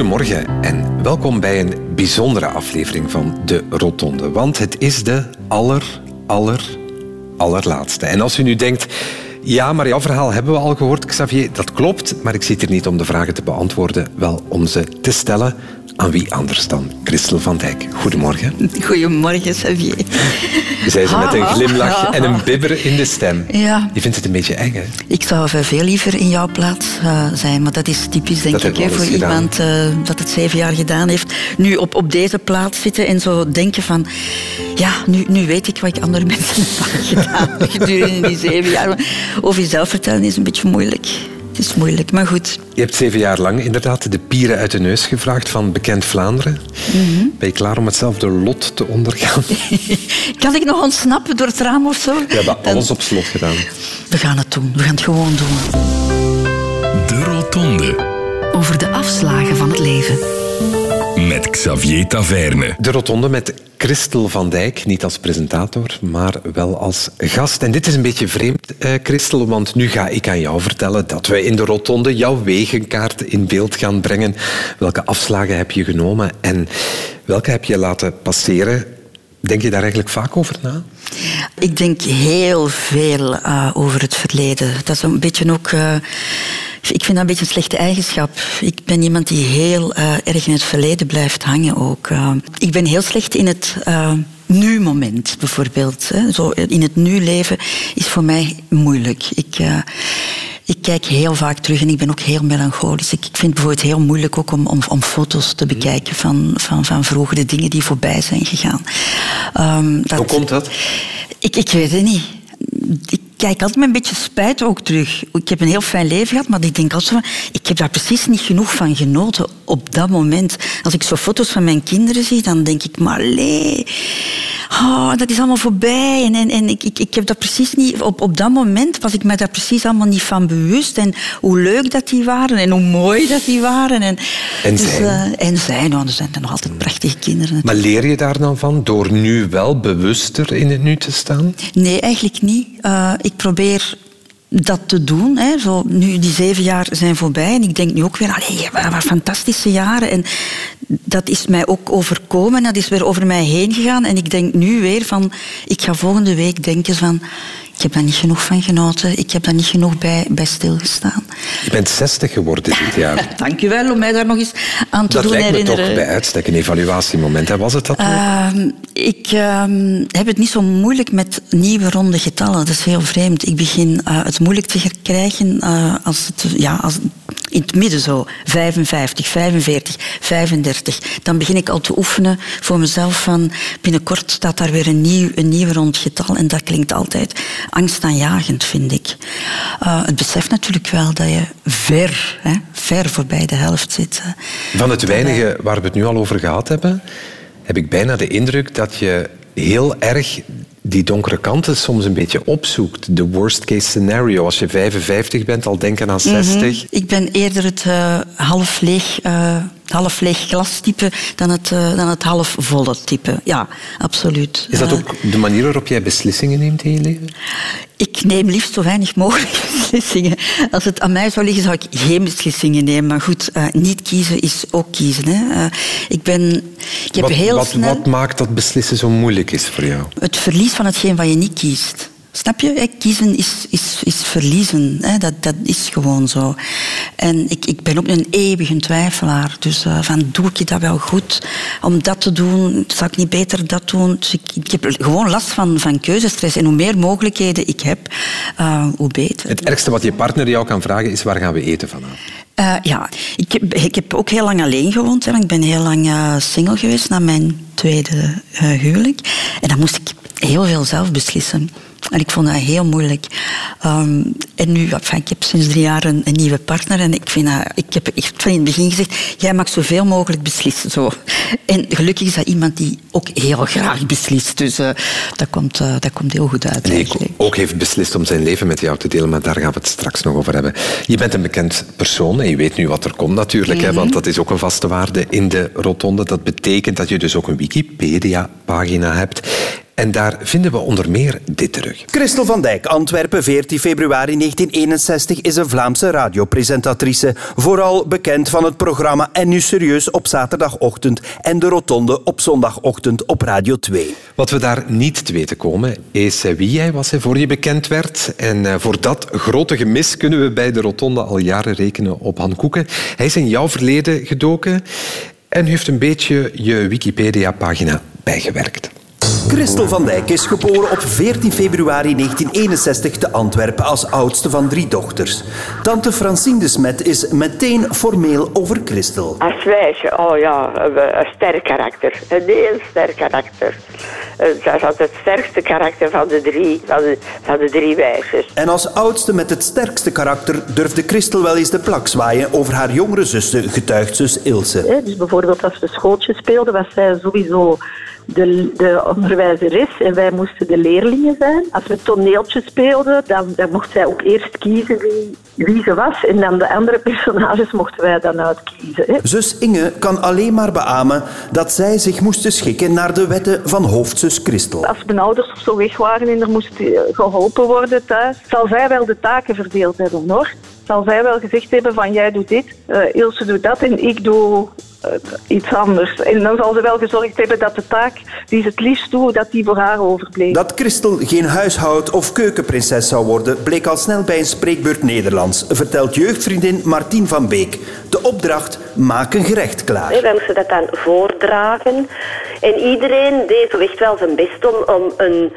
Goedemorgen en welkom bij een bijzondere aflevering van De Rotonde. Want het is de aller, aller, allerlaatste. En als u nu denkt, ja, maar jouw verhaal hebben we al gehoord, Xavier, dat klopt. Maar ik zit hier niet om de vragen te beantwoorden, wel om ze te stellen aan wie anders dan Christel van Dijk. Goedemorgen. Goedemorgen, Xavier. Zei ze met een glimlach en een bibber in de stem. Ja. Je vindt het een beetje eng, hè? Ik zou veel liever in jouw plaats uh, zijn, maar dat is typisch, denk Dat ik, voor gedaan. iemand uh, dat het zeven jaar gedaan heeft. Nu op, op deze plaats zitten en zo denken van... Ja, nu, nu weet ik wat ik andere mensen heb gedaan gedurende die zeven jaar. Maar over jezelf vertellen is een beetje moeilijk. Het is moeilijk, maar goed. Je hebt zeven jaar lang inderdaad de pieren uit de neus gevraagd van bekend Vlaanderen. Mhm. Ben je klaar om hetzelfde lot te ondergaan? Kan ik nog ontsnappen door het raam of zo? We hebben Dan- alles op slot gedaan. We gaan het doen. We gaan het gewoon doen. De Rotonde Over de afslagen van het leven. Met Xavier Taverne. De rotonde met Christel van Dijk, niet als presentator, maar wel als gast. En dit is een beetje vreemd, eh, Christel, want nu ga ik aan jou vertellen dat wij in de rotonde jouw wegenkaart in beeld gaan brengen. Welke afslagen heb je genomen en welke heb je laten passeren? Denk je daar eigenlijk vaak over na? Ik denk heel veel eh, over het verleden. Dat is een beetje ook. eh, ik vind dat een beetje een slechte eigenschap. Ik ben iemand die heel eh, erg in het verleden blijft hangen ook. Eh, ik ben heel slecht in het eh, nu-moment bijvoorbeeld. Hè. Zo in het nu-leven is voor mij moeilijk. Ik, ik kijk heel vaak terug en ik ben ook heel melancholisch. Ik, ik vind het bijvoorbeeld heel moeilijk ook om, om, om foto's te bekijken van, van, van vroegere dingen die voorbij zijn gegaan. Ehm, dat- Hoe komt dat? ik, ik weet het niet. Ik kijk altijd met een beetje spijt ook terug. Ik heb een heel fijn leven gehad, maar ik denk altijd van... Ik heb daar precies niet genoeg van genoten op dat moment. Als ik zo foto's van mijn kinderen zie, dan denk ik... Maar nee, oh, dat is allemaal voorbij. En, en, en ik, ik, ik heb dat precies niet... Op, op dat moment was ik me daar precies allemaal niet van bewust. En hoe leuk dat die waren en hoe mooi dat die waren. En, En zijn? eh, en zijn, want er zijn dan nog altijd prachtige kinderen. Maar leer je daar dan van door nu wel bewuster in het nu te staan? Nee, eigenlijk niet. Eh, ik probeer dat te doen. Hè. Zo, nu, die zeven jaar zijn voorbij en ik denk nu ook weer, allee, wat, fantastische jaren. En dat is mij ook overkomen, dat is weer over mij heen gegaan. En ik denk nu weer van, ik ga volgende week denken van, ik heb daar niet genoeg van genoten, ik heb daar niet genoeg bij, bij stilgestaan. Je bent 60 geworden dit jaar. Dank u wel om mij daar nog eens aan te Dat doen lijkt me herinneren. toch bij uitstek een evaluatiemoment. hè? Was het dat? Ehm, ik ehm, heb het niet zo moeilijk met nieuwe ronde getallen. Dat is heel vreemd. Ik begin eh, het moeilijk te krijgen eh, als het, ja, als, in het midden zo. 55, 45, 35. Dan begin ik al te oefenen voor mezelf van binnenkort staat daar weer een nieuw, een nieuw rond getal. En dat klinkt altijd angstaanjagend, vind ik. Eh, het beseft natuurlijk wel dat je ver, hè, ver voorbij de helft zit. eh. Van het weinige waar we het nu al over gehad hebben, heb ik bijna de indruk dat je heel erg die donkere kanten soms een beetje opzoekt. De worst case scenario. Als je 55 bent, al denken aan 60. Ik ben eerder het eh, half, leeg, eh, half leeg glas type dan het, eh, dan het half volle type. Ja, absoluut. Is dat Eh, ook de manier waarop jij beslissingen neemt in je leven? ik neem liefst zo weinig mogelijk beslissingen. Als het aan mij zou liggen, zou ik geen beslissingen nemen. Maar goed, eh, niet kiezen is ook kiezen. Hè. Ik, ben, ik heb wat, heel wat, snel... wat maakt dat beslissen zo moeilijk is voor jou? het verlies van hetgeen wat je niet kiest. Snap je? Kiezen is, is, is verliezen. Hè? Dat, dat is gewoon zo. En ik, ik ben ook een eeuwige twijfelaar. Dus eh, van, doe ik dat wel goed? Om dat te doen, zou ik niet beter dat doen? Dus ik, ik heb gewoon last van, van keuzestress. En hoe meer mogelijkheden ik heb, eh, hoe beter. Het ergste wat je partner jou kan vragen is waar gaan we eten vanavond? Eh, ja, ik heb, ik heb ook heel lang alleen gewoond. Hè. Ik ben heel lang single geweest na mijn tweede huwelijk. En dan moest ik heel veel zelf beslissen. En ik vond dat heel moeilijk. Ehm, en nu, enfin, ik heb sinds drie jaar een, een nieuwe partner. En ik, vind dat, ik heb echt van in het begin gezegd, jij mag zoveel mogelijk beslissen. Zo. En gelukkig is dat iemand die ook heel graag beslist. Dus eh, dat, komt, eh, dat komt heel goed uit En eigenlijk. ook heeft beslist om zijn leven met jou te delen, maar daar gaan we het straks nog over hebben. Je bent een bekend persoon en je weet nu wat er komt natuurlijk, hè, want dat is ook een vaste waarde in de rotonde. Dat betekent dat je dus ook een Wikipedia-pagina hebt. En daar vinden we onder meer dit terug. Christel van Dijk, Antwerpen, 14 februari 1961, is een Vlaamse radiopresentatrice. Vooral bekend van het programma En Nu Serieus op zaterdagochtend en De Rotonde op zondagochtend op Radio 2. Wat we daar niet te weten komen, is eh, wie jij was voor je bekend werd. En eh, voor dat grote gemis kunnen we bij De Rotonde al jaren rekenen op Han Koeken. Hij is in jouw verleden gedoken en heeft een beetje je Wikipedia-pagina bijgewerkt. Christel van Dijk is geboren op 14 februari 1961 te Antwerpen als oudste van drie dochters. Tante Francine de Smet is meteen formeel over Christel. Als wijsje, oh ja, een, sterk karakter. Een heel sterk karakter. Eh, Zij had het sterkste karakter van de drie, van de, van de drie wijsjes. En als oudste met het sterkste karakter durfde Christel wel eens de plak zwaaien over haar jongere zuster, getuigt zus Ilse. Hè, Dus bijvoorbeeld als we schooltje speelden, was zij sowieso de, de onderwijzeres en wij moesten de leerlingen zijn. Als we toneeltjes speelden, dan, dan mocht zij ook eerst kiezen wie, wie ze was en dan de andere personages mochten wij dan uitkiezen. Hè. Zus Inge kan alleen maar beamen dat zij zich moesten schikken naar de wetten van hoofdzus Christel. Als mijn ouders of zo weg waren en er moest eh, geholpen worden thuis, zal zij wel de taken verdeeld hebben hoor. Zal zij wel gezegd hebben van jij doet dit, eh, Ilse doet dat en ik doe eh, iets anders. En dan zal ze wel gezorgd hebben dat de taak die ze het liefst doet, dat die voor haar overbleef. Dat Christel geen huishoud- of keukenprinses zou worden, bleek al snel bij een spreekbeurt Nederlands, vertelt jeugdvriendin Martien van Beek. De opdracht: maak een gerecht klaar. We moesten dat dan voordragen. En iedereen deed echt wel zijn best om, om een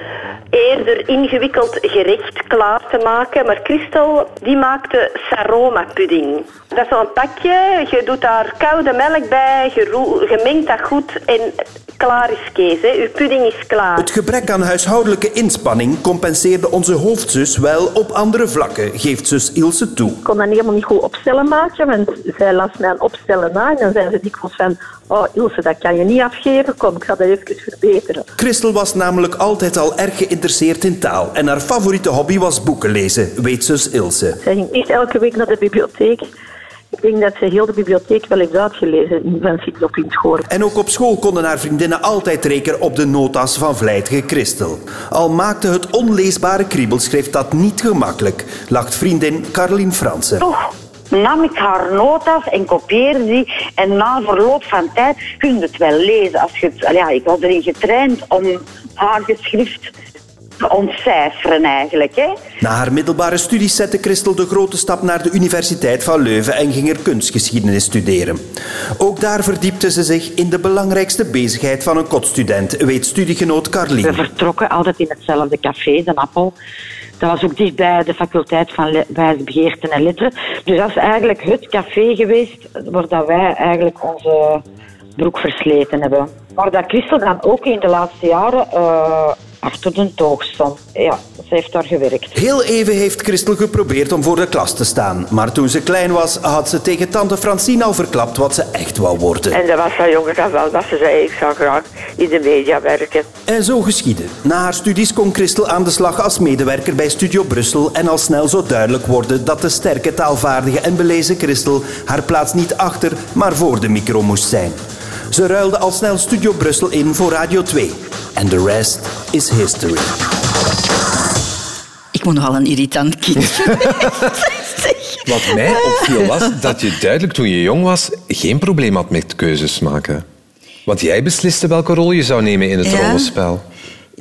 eerder ingewikkeld gerecht klaar te maken. Maar Christel, die maakte saroma pudding. Dat is zo'n pakje, je doet daar koude melk bij, je, mengt dat goed en klaar is Kees. Hè. Uw pudding is klaar. Het gebrek aan huishoudelijke inspanning compenseerde onze hoofdzus wel op andere vlakken, geeft zus Ilse toe. Ik kon dat helemaal niet goed opstellen maken, want zij las mij een opstellen na en dan zei ze dikwijls van oh Ilse, dat kan je niet afgeven, kom, ik ga dat even verbeteren. Christel was namelijk altijd al erg geïnteresseerd in taal en haar favoriete hobby was boeken lezen, weet zus Ilse. Zij ging echt elke week naar de bibliotheek. Ik denk dat ze heel de bibliotheek wel heeft uitgelezen van Cyclop in school. En ook op school konden haar vriendinnen altijd rekenen op de notas van vlijtige Christel. Al maakte het onleesbare kriebelschrift dat niet gemakkelijk, lacht vriendin Carlien Fransen. Toch nam ik haar notas en kopieerde die. En na verloop van tijd kun je het wel lezen. Als je het, ja, ik was erin getraind om haar geschrift ontcijferen eigenlijk. Hè. Na haar middelbare studies zette Christel de grote stap naar de Universiteit van Leuven en ging er kunstgeschiedenis studeren. Ook daar verdiepte ze zich in de belangrijkste bezigheid van een kotstudent, weet studiegenoot We Carlien. vertrokken altijd in hetzelfde café, de Appel. Dat was ook dicht bij de faculteit van Le- wijze begeerten en letteren. Dus dat is eigenlijk het café geweest waar dat wij eigenlijk onze broek versleten hebben. Maar dat Christel dan ook in de laatste jaren eh, achter de toog stond. Ja, ze heeft daar gewerkt. Heel even heeft Christel geprobeerd om voor de klas te staan. Maar toen ze klein was, had ze tegen tante Francine al verklapt wat ze echt wou worden. En dat was van jongen af wel dat ze zei, ik zou graag in de media werken. En zo geschiedde. Na haar studies kon Christel aan de slag als medewerker bij Studio Brussel en al snel zo duidelijk worden dat de sterke, taalvaardige en belezen Christel haar plaats niet achter, maar voor de micro moest zijn. Ze ruilde al snel Studio Brussel in voor Radio 2. En de rest is history. Ik moet nogal een irritant kind Wat mij opviel was dat je duidelijk toen je jong was geen probleem had met keuzes maken. Want jij besliste welke rol je zou nemen in het Ja. rollenspel.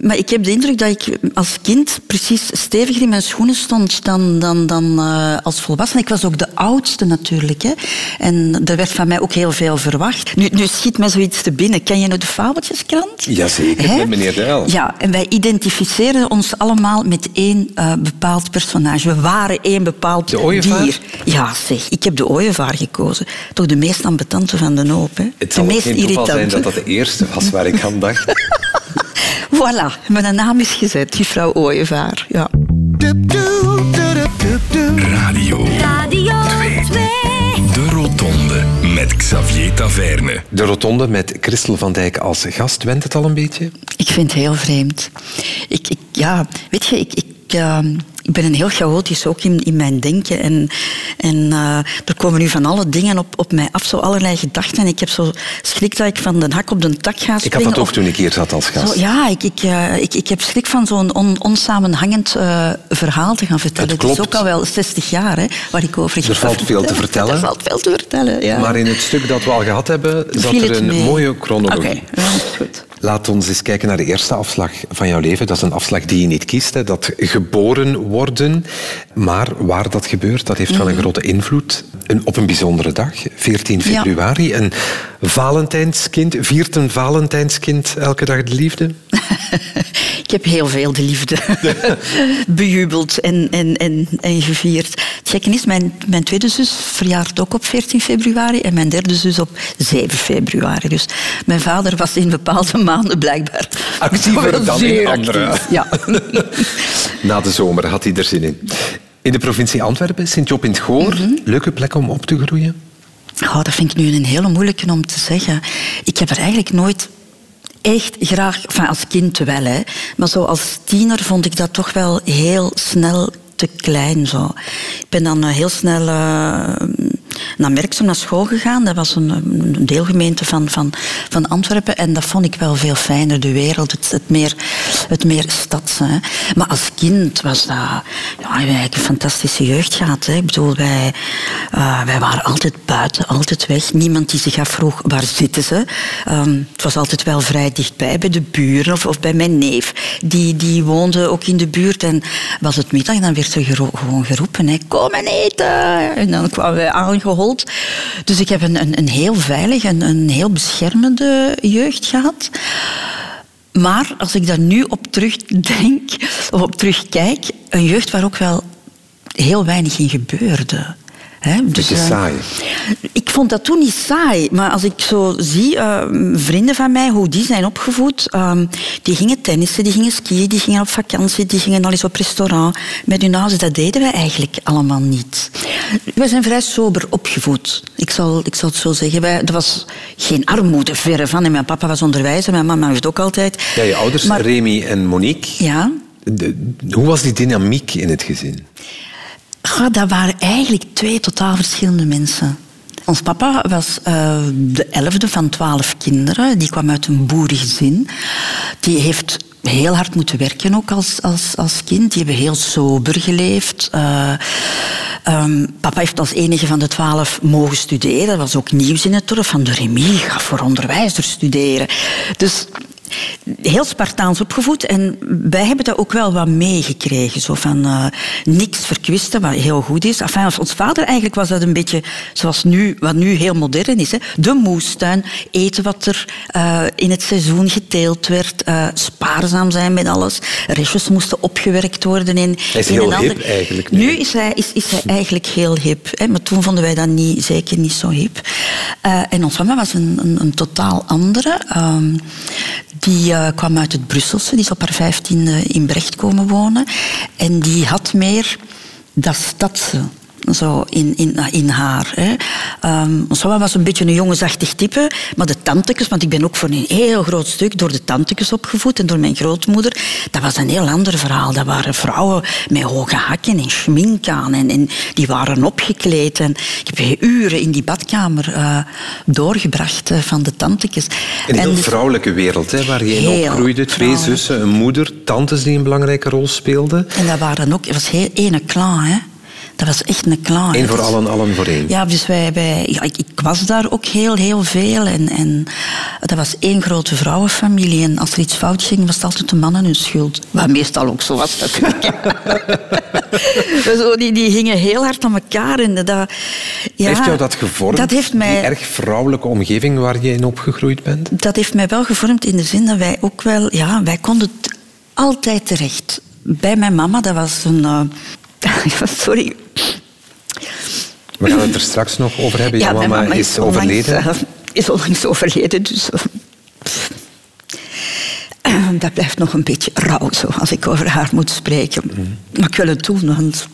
Maar ik heb de indruk dat ik als kind precies steviger in mijn schoenen stond dan, dan, dan eh, als volwassene. Ik was ook de oudste natuurlijk. Hè. En er werd van mij ook heel veel verwacht. Nu, nu schiet mij zoiets te binnen. Ken je nog de Fabeltjeskrant? Jazeker, Hè? met meneer Duil. Ja, en wij identificeren ons allemaal met één eh, bepaald personage. We waren één bepaald De ooievaar? dier. Ja, zeg. Ik heb de ooievaar gekozen. Toch de meest ambetante van de hoop. Hè. Het de zal ook geen toeval zijn dat dat de eerste was waar ik aan dacht. Voilà, mijn naam is gezet, juffrouw Ooievaar. Ja. Radio Radio 2. De Rotonde met Xavier Taverne. De rotonde met Christel van Dijk als gast. Went het al een beetje? Ik vind het heel vreemd. Ik, ik, ja, weet je, ik, ik, ehm, ik ben een heel chaotisch ook in, in mijn denken. En, en uh, er komen nu van alle dingen op, op mij af, zo allerlei gedachten. En ik heb zo schrik dat ik van de hak op de tak ga springen. Ik had dat ook toen ik hier zat als gast. Zo, ja, ik, ik, uh, ik, ik heb schrik van zo'n on, onsamenhangend uh, verhaal te gaan vertellen. Het klopt. is ook al wel 60 jaar hè, waar ik over Er valt veel te vertellen. Er valt veel te vertellen, ja. Maar in het stuk dat we al gehad hebben, zat Viel er een mee? mooie chronologie. Oké, ja, goed. Laat ons eens kijken naar de eerste afslag van jouw leven. Dat is een afslag die je niet kiest, hè. dat geboren worden. Maar waar dat gebeurt, dat heeft wel een grote invloed. Een, op een bijzondere dag, 14 Ja. februari. Een Valentijnskind. Viert een Valentijnskind elke dag de liefde? Ik heb heel veel de liefde bejubeld en, en, en, en gevierd. Het gekke is, mijn, mijn tweede zus verjaart ook op 14 februari en mijn derde zus op 7 februari. Dus mijn vader was in bepaalde maanden blijkbaar Actiever dan in andere. actief, Ja. Na de zomer had hij er zin in. In de provincie Antwerpen, Sint-Job in het Goor. Mhm. Leuke plek om op te groeien. Oh, dat vind ik nu een hele moeilijke om te zeggen. Ik heb er eigenlijk nooit echt graag... Enfin, als kind wel, hè. Maar zo als tiener vond ik dat toch wel heel snel te klein. Zo. Ik ben dan eh, heel snel eh, naar Merksem naar school gegaan. Dat was een, een deelgemeente van, van, van Antwerpen. En dat vond ik wel veel fijner, de wereld. Het, het, meer, het meer stadse. Hè. Maar als kind was dat... Ja, we eigenlijk een fantastische jeugd gehad. Hè. Ik bedoel, wij, eh, wij waren altijd buiten, altijd weg. Niemand die zich afvroeg, waar zitten ze? Ehm, het was altijd wel vrij dichtbij, bij de buren of, of bij mijn neef. Die, die woonde ook in de buurt. En was het middag, dan werd er gero- gewoon geroepen. Hè, Kom en eten! En dan kwamen wij aangehold. Dus ik heb een, een, een heel veilig en een heel beschermende jeugd gehad. Maar als ik daar nu op terugdenk, of op terugkijk, een jeugd waar ook wel heel weinig in gebeurde. Hè? Dus, Beetje eh, saai. ik vond dat toen niet saai, maar als ik zo zie, eh, vrienden van mij, hoe die zijn opgevoed, eh, die gingen tennissen, die gingen skiën, die gingen op vakantie, die gingen al eens op restaurant met hun ouders. Dat deden wij eigenlijk allemaal niet. We zijn vrij sober opgevoed, ik zal, ik zal het zo zeggen. Wij, er was geen armoede, verre van. En mijn papa was onderwijzer, mijn mama heeft ook altijd. Ja, je ouders, Maar- Remy en Monique. Ja, De- hoe was die dynamiek in het gezin? Goh, dat waren eigenlijk twee totaal verschillende mensen. Ons papa was eh, de elfde van twaalf kinderen. Die kwam uit een boerengezin. Die heeft heel hard moeten werken ook als, als, als kind. Die hebben heel sober geleefd. Eh, ehm, papa heeft als enige van de twaalf mogen studeren. Dat was ook nieuws in het dorp. Van de Remy, ga voor onderwijzer studeren. Dus heel Spartaans opgevoed. En wij hebben dat ook wel wat meegekregen. Zo van eh, niks verkwisten, wat heel goed is. Enfin, als ons vader eigenlijk was dat een beetje zoals nu, wat nu heel modern is. Hè. De moestuin, eten wat er eh, in het seizoen geteeld werd. eh, spaarzaam zijn met alles. Restjes moesten opgewerkt worden in, Hij is in heel ander- hip eigenlijk nu. Nu is hij, is, is hij eigenlijk heel hip. Hè? Maar toen vonden wij dat niet, zeker niet zo hip. En ons mama was een, een, een totaal andere. Die eh, kwam uit het Brusselse. Die is op haar vijftiende in Brecht komen wonen. En die had meer dat stadse zo in, in, in haar. Hè. Ons mama was een beetje een jongensachtig type, maar de tantekes, want ik ben ook voor een heel groot stuk door de tantekes opgevoed en door mijn grootmoeder, dat was een heel ander verhaal. Dat waren vrouwen met hoge hakken en schmink aan en, en die waren opgekleed. En ik heb uren in die badkamer eh, doorgebracht eh, van de tantekes. Een heel En vrouwelijke wereld hè, waar je in opgroeide. Twee zussen, een moeder, tantes die een belangrijke rol speelden. En dat waren ook, het was heel ene clan, hè. Dat was echt een clan. Eén voor Dat- allen, allen voor één. Ja, dus wij, wij, ja, ik, ik was daar ook heel, heel veel. En, en dat was één grote vrouwenfamilie. En als er iets fout ging, was het altijd de mannen hun schuld. Wat meestal ook zo was natuurlijk. zo, die, die gingen heel hard aan elkaar. En dat, ja, heeft jou dat gevormd? Dat heeft mij, Die erg vrouwelijke omgeving waar je in opgegroeid bent? dat heeft mij wel gevormd in de zin dat wij ook wel... Ja, wij konden altijd terecht. Bij mijn mama, dat was een... sorry, We gaan het er straks nog over hebben. Je mijn mama, is onlangs, overleden. eh, is onlangs overleden, dus... eh, eh, dat blijft nog een beetje rauw, zo, als ik over haar moet spreken. Maar ik wil het doen, want...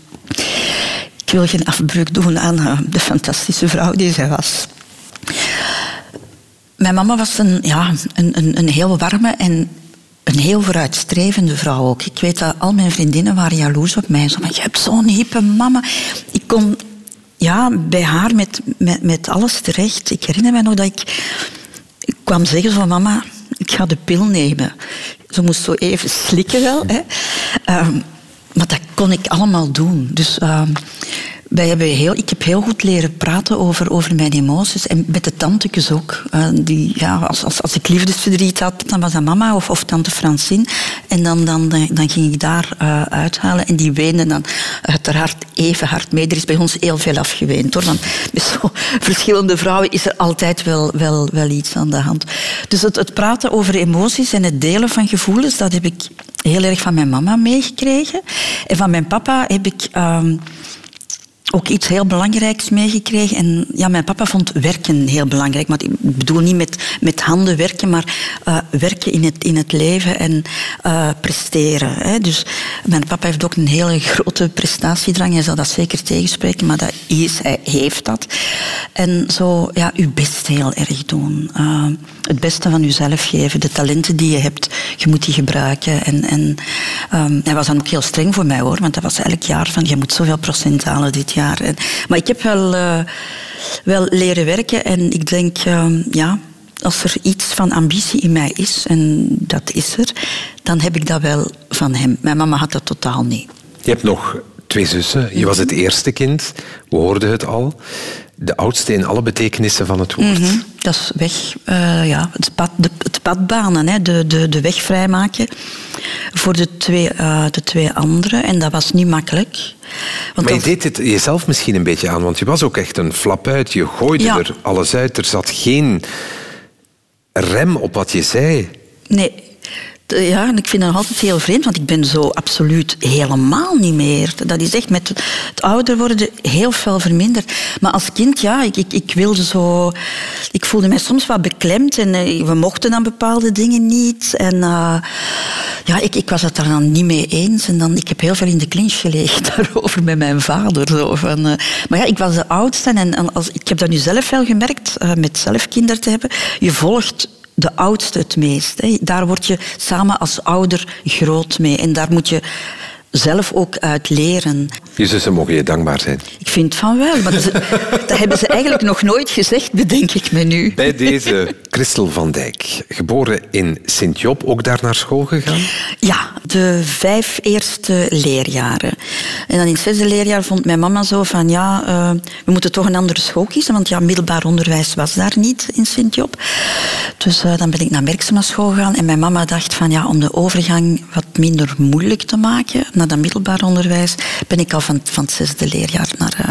Ik wil geen afbreuk doen aan de fantastische vrouw die zij was. Mijn mama was een, ja, een, een, een heel warme en een heel vooruitstrevende vrouw ook. Ik weet dat al mijn vriendinnen waren jaloers op mij. Zo, maar je hebt zo'n hippe mama. Ik kon ja, bij haar met, met, met alles terecht. Ik herinner me nog dat ik, ik kwam zeggen van mama, ik ga de pil nemen. Ze moest zo even slikken wel. Hè. Ehm, maar dat kon ik allemaal doen. Dus ehm, wij hebben heel, ik heb heel goed leren praten over, over mijn emoties. En met de tantekes ook. Uh, die, ja, als, als, als ik liefdesverdriet had, dan was dat mama of, of tante Francine. En dan, dan, dan ging ik daar uh, uithalen. En die weenden dan uiteraard even hard mee. Er is bij ons heel veel afgeweend. Hoor. Want met zo verschillende vrouwen is er altijd wel, wel, wel iets aan de hand. Dus het, het praten over emoties en het delen van gevoelens, dat heb ik heel erg van mijn mama meegekregen. En van mijn papa heb ik... Uh, ook iets heel belangrijks meegekregen. En ja, mijn papa vond werken heel belangrijk. Maar ik bedoel niet met, met handen werken, maar uh, werken in het, in het leven en uh, presteren. Hè. Dus mijn papa heeft ook een hele grote prestatiedrang. Hij zal dat zeker tegenspreken, maar dat is, hij heeft dat. En zo, ja, uw best heel erg doen. Uh, het beste van uzelf geven. De talenten die je hebt, je moet die gebruiken. En, en um, hij was dan ook heel streng voor mij hoor, want dat was elk jaar van, je moet zoveel procent halen dit jaar. En, maar ik heb wel, uh, wel leren werken en ik denk, uh, ja, als er iets van ambitie in mij is, en dat is er, dan heb ik dat wel van hem. Mijn mama had dat totaal niet. Je hebt nog twee zussen. Je was het eerste kind. We hoorden het al. De oudste in alle betekenissen van het woord. Mm -hmm. Dat is weg, uh, ja, het, pad, de, het padbanen, hè, de, de, de weg vrijmaken voor de twee, uh, de twee anderen. En dat was niet makkelijk. Want maar je deed het jezelf misschien een beetje aan, want je was ook echt een flap uit. Je gooide ja. er alles uit. Er zat geen rem op wat je zei. Nee, ja, en ik vind dat altijd heel vreemd, want ik ben zo absoluut helemaal niet meer. Dat is echt met het ouder worden heel veel verminderd. Maar als kind, ja, ik, ik, ik wilde zo... Ik voelde mij soms wat beklemd en uh, we mochten dan bepaalde dingen niet. En uh, ja, ik, ik was het daar dan niet mee eens. En dan, ik heb heel veel in de clinch gelegen daarover met mijn vader. Zo, van, uh, maar ja, ik was de oudste en, en als, ik heb dat nu zelf wel gemerkt, met zelf kinderen te hebben. Je volgt de oudste het meest. Daar word je samen als ouder groot mee. En daar moet je zelf ook uit leren. Je zussen mogen je dankbaar zijn. Ik vind van wel, maar dat, dat hebben ze eigenlijk nog nooit gezegd, bedenk ik me nu. Bij deze Christel van Dijk, geboren in Sint-Job, ook daar naar school gegaan? Ja, de vijf eerste leerjaren. En dan in het zesde leerjaar vond mijn mama zo van ja, uh, we moeten toch een andere school kiezen, want ja, middelbaar onderwijs was daar niet in Sint-Job. Dus uh, dan ben ik naar Merksema school gegaan en mijn mama dacht van ja, om de overgang wat minder moeilijk te maken naar dat middelbaar onderwijs, ben ik al van, van het zesde leerjaar naar, uh,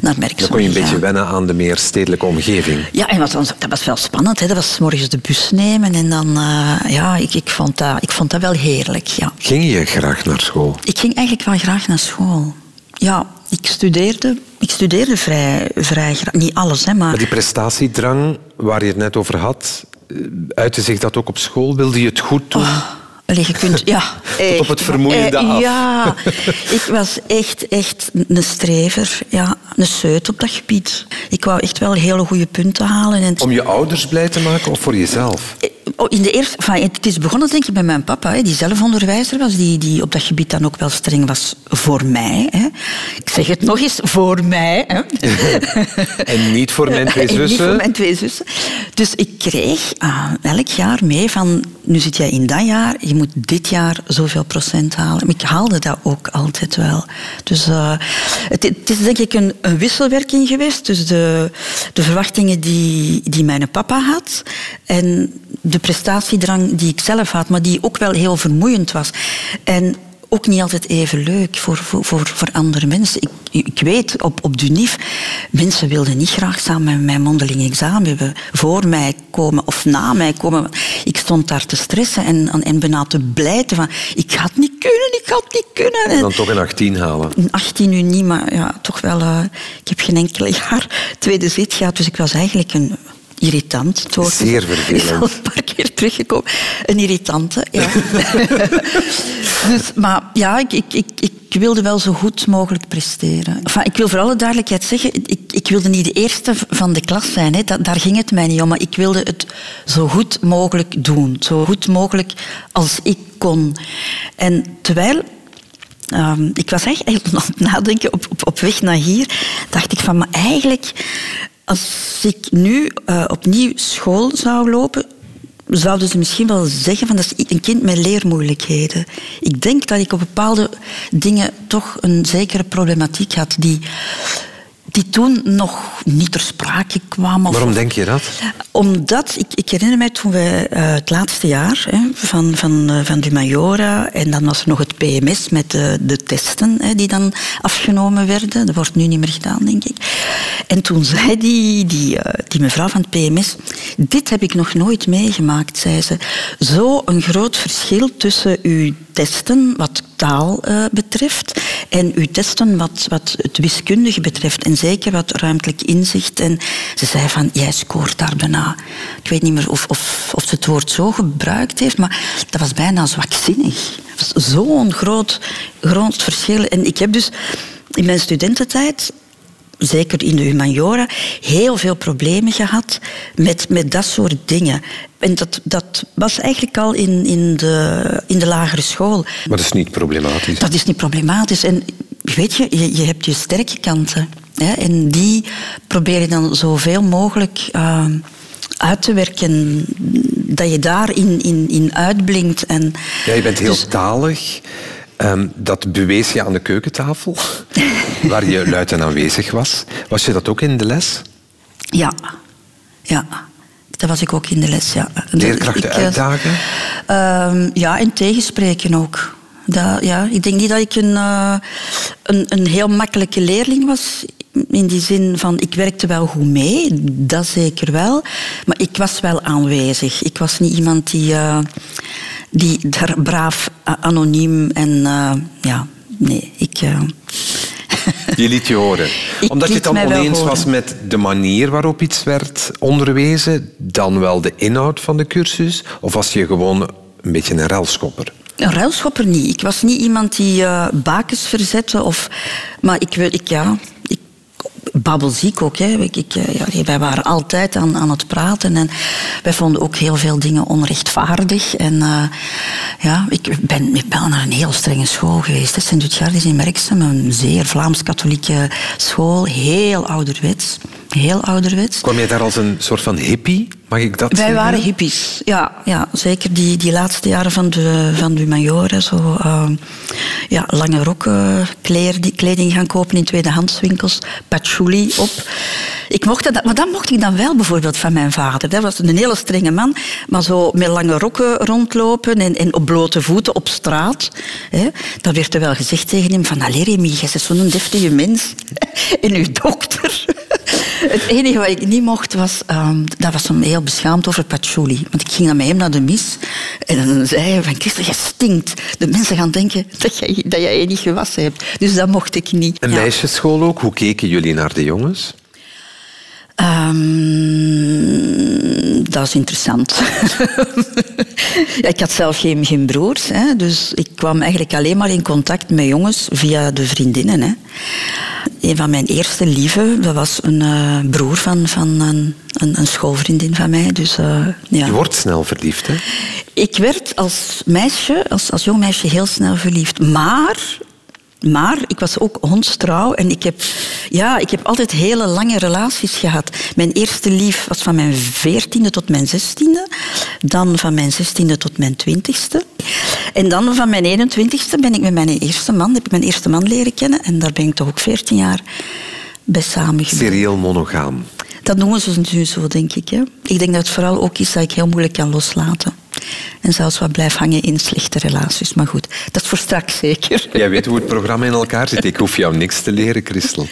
naar Merksem Dan kon je een beetje wennen aan de meer stedelijke omgeving. Ja, en wat, dat was wel spannend. Hè. Dat was morgens de bus nemen en dan... Uh, ja, ik, ik, vond dat, ik vond dat wel heerlijk, ja. Ging je graag naar school? Ik ging eigenlijk wel graag naar school. Ja, ik studeerde, ik studeerde vrij, vrij graag. Niet alles, hè, maar... maar die prestatiedrang waar je het net over had, uitte zich dat ook op school? Wilde je het goed doen? Oh. Allee, je kunt, ja, Tot op het vermoeiende af. Ja, ik was echt, echt een strever. Ja, een seut op dat gebied. Ik wou echt wel hele goede punten halen. En Om je ouders blij te maken of voor jezelf? In de eerste, het is begonnen denk ik bij mijn papa, die zelf onderwijzer was, die, die op dat gebied dan ook wel streng was voor mij. Hè. Ik zeg het nog eens, voor mij. Hè. en niet voor mijn twee zussen? En niet voor mijn twee zussen. Dus ik kreeg uh, elk jaar mee van, nu zit jij in dat jaar, je moet dit jaar zoveel procent halen. Ik haalde dat ook altijd wel. Dus uh, het, het, is denk ik een, een, wisselwerking geweest tussen de, de verwachtingen die, die mijn papa had en de prestatiedrang die ik zelf had, maar die ook wel heel vermoeiend was. En ook niet altijd even leuk voor, voor, voor, voor andere mensen. Ik, ik weet, op, op Dunif, mensen wilden niet graag samen met mijn mondeling examen hebben. Voor mij komen of na mij komen. Ik stond daar te stressen en, en bijna te blijten van ik ga het niet kunnen, ik ga het niet kunnen. En dan toch een 18 halen? Een 18 nu niet, maar ja, toch wel... Uh, ik heb geen enkele jaar tweede zit gehad, dus ik was eigenlijk een irritant. Het woord Zeer vervelend. is al een paar keer teruggekomen. Een irritante, ja. dus, maar ja, ik, ik, ik, ik wilde wel zo goed mogelijk presteren. Enfin, ik wil voor alle duidelijkheid zeggen, ik, ik wilde niet de eerste van de klas zijn. Hè. daar ging het mij niet om. Maar ik wilde het zo goed mogelijk doen. Zo goed mogelijk als ik kon. En terwijl ehm, ik was eigenlijk aan het nadenken op, op, op, weg naar hier, dacht ik van, maar eigenlijk, als ik nu uh, opnieuw school zou lopen, zouden ze misschien wel zeggen van dat is een kind met leermoeilijkheden. Ik denk dat ik op bepaalde dingen toch een zekere problematiek had die die toen nog niet ter sprake kwam. Waarom denk je dat? Omdat, ik, ik herinner mij toen we uh, het laatste jaar hè, van, van, uh, van de Majora, en dan was er nog het PMS met de, de testen hè, die dan afgenomen werden. Dat wordt nu niet meer gedaan, denk ik. En toen zei die, die, uh, die mevrouw van het PMS, dit heb ik nog nooit meegemaakt, zei ze. Zo een groot verschil tussen uw testen wat taal betreft en uw testen wat, wat het wiskundige betreft. En zeker wat ruimtelijk inzicht. En ze zei van, jij scoort daar bijna. Ik weet niet meer of, of, of ze het woord zo gebruikt heeft, maar dat was bijna zwakzinnig. Zo'n groot, groot verschil. En ik heb dus in mijn studententijd zeker in de humaniora, heel veel problemen gehad met, met dat soort dingen. En dat, dat was eigenlijk al in, in, de, in de lagere school. Maar dat is niet problematisch? Dat is niet problematisch. En weet je, je, je hebt je sterke kanten. Hè, en die probeer je dan zoveel mogelijk uh, uit te werken. Dat je daarin in, in uitblinkt. En ja, je bent heel dus... talig. Um, dat bewees je aan de keukentafel, waar je luid en aanwezig was. Was je dat ook in de les? Ja, ja. Dat was ik ook in de les, ja. Leerkrachten ik, uitdagen? Uh, ja, en tegenspreken ook. Dat, ja, ik denk niet dat ik een, uh, een, een heel makkelijke leerling was. In die zin van, ik werkte wel goed mee, dat zeker wel. Maar ik was wel aanwezig. Ik was niet iemand die, uh, die daar braaf, anoniem en ja, nee, ik... Je liet je horen. Omdat je het dan oneens was met de manier waarop iets werd onderwezen, dan wel de inhoud van de cursus? Of was je gewoon een beetje een relschopper? Een ruilschopper niet. Ik was niet iemand die uh, bakens verzette. Of, maar ik, ik, ja, babbelziek ook. Hè. Ik, eh, ja, wij waren altijd aan, aan het praten. En wij vonden ook heel veel dingen onrechtvaardig. En uh, ja, ik ben, ik ben naar een heel strenge school geweest. Sint-Duchardes in Merksem, een zeer Vlaams-katholieke school. Heel ouderwets. Heel ouderwets. Kwam je daar als een soort van hippie? Mag ik dat Wij zeggen? waren hippies, ja, ja. Zeker die, die laatste jaren van de, van de major. Zo, uh, ja, lange rokken, kleding, kleding gaan kopen in tweedehandswinkels, patchouli op. Ik mocht dat, maar dat mocht ik dan wel bijvoorbeeld van mijn vader. Dat was een hele strenge man, maar zo met lange rokken rondlopen en, en op blote voeten op straat. Hè, dat werd er wel gezegd tegen hem van, allee Remy, jij bent zo'n deftige mens. en uw dokter... Het enige wat ik niet mocht was, um, dat was hem heel beschaamd over patchouli. Want ik ging dan met hem naar de mis en dan zei hij van Christel, je stinkt. De mensen gaan denken dat jij, dat jij je niet gewassen hebt. Dus dat mocht ik niet. Een ja. meisjesschool ook? Hoe keken jullie naar de jongens? Um, dat is interessant. ja, ik had zelf geen, geen broers, hè, dus ik kwam eigenlijk alleen maar in contact met jongens via de vriendinnen. Hè. Een van mijn eerste lieven, dat was een uh, broer van, van een, een, een, schoolvriendin van mij. Dus, uh, ja. Je wordt snel verliefd, hè? Ik werd als meisje, als, als jong meisje, heel snel verliefd. Maar maar ik was ook hondstrouw en ik heb, ja, ik heb altijd hele lange relaties gehad. Mijn eerste lief was van mijn veertiende tot mijn zestiende. Dan van mijn zestiende tot mijn twintigste. En dan van mijn 21ste ben ik met mijn eerste man, heb ik mijn eerste man leren kennen. En daar ben ik toch ook veertien jaar bij samengewerkt. Serieel monogaam. Dat noemen ze nu zo, denk ik. Hè. Ik denk dat het vooral ook is dat ik heel moeilijk kan loslaten. En zelfs wat blijf hangen in slechte relaties. Maar goed, dat is voor straks zeker. Jij weet hoe het programma in elkaar zit. Ik hoef jou niks te leren, Christel.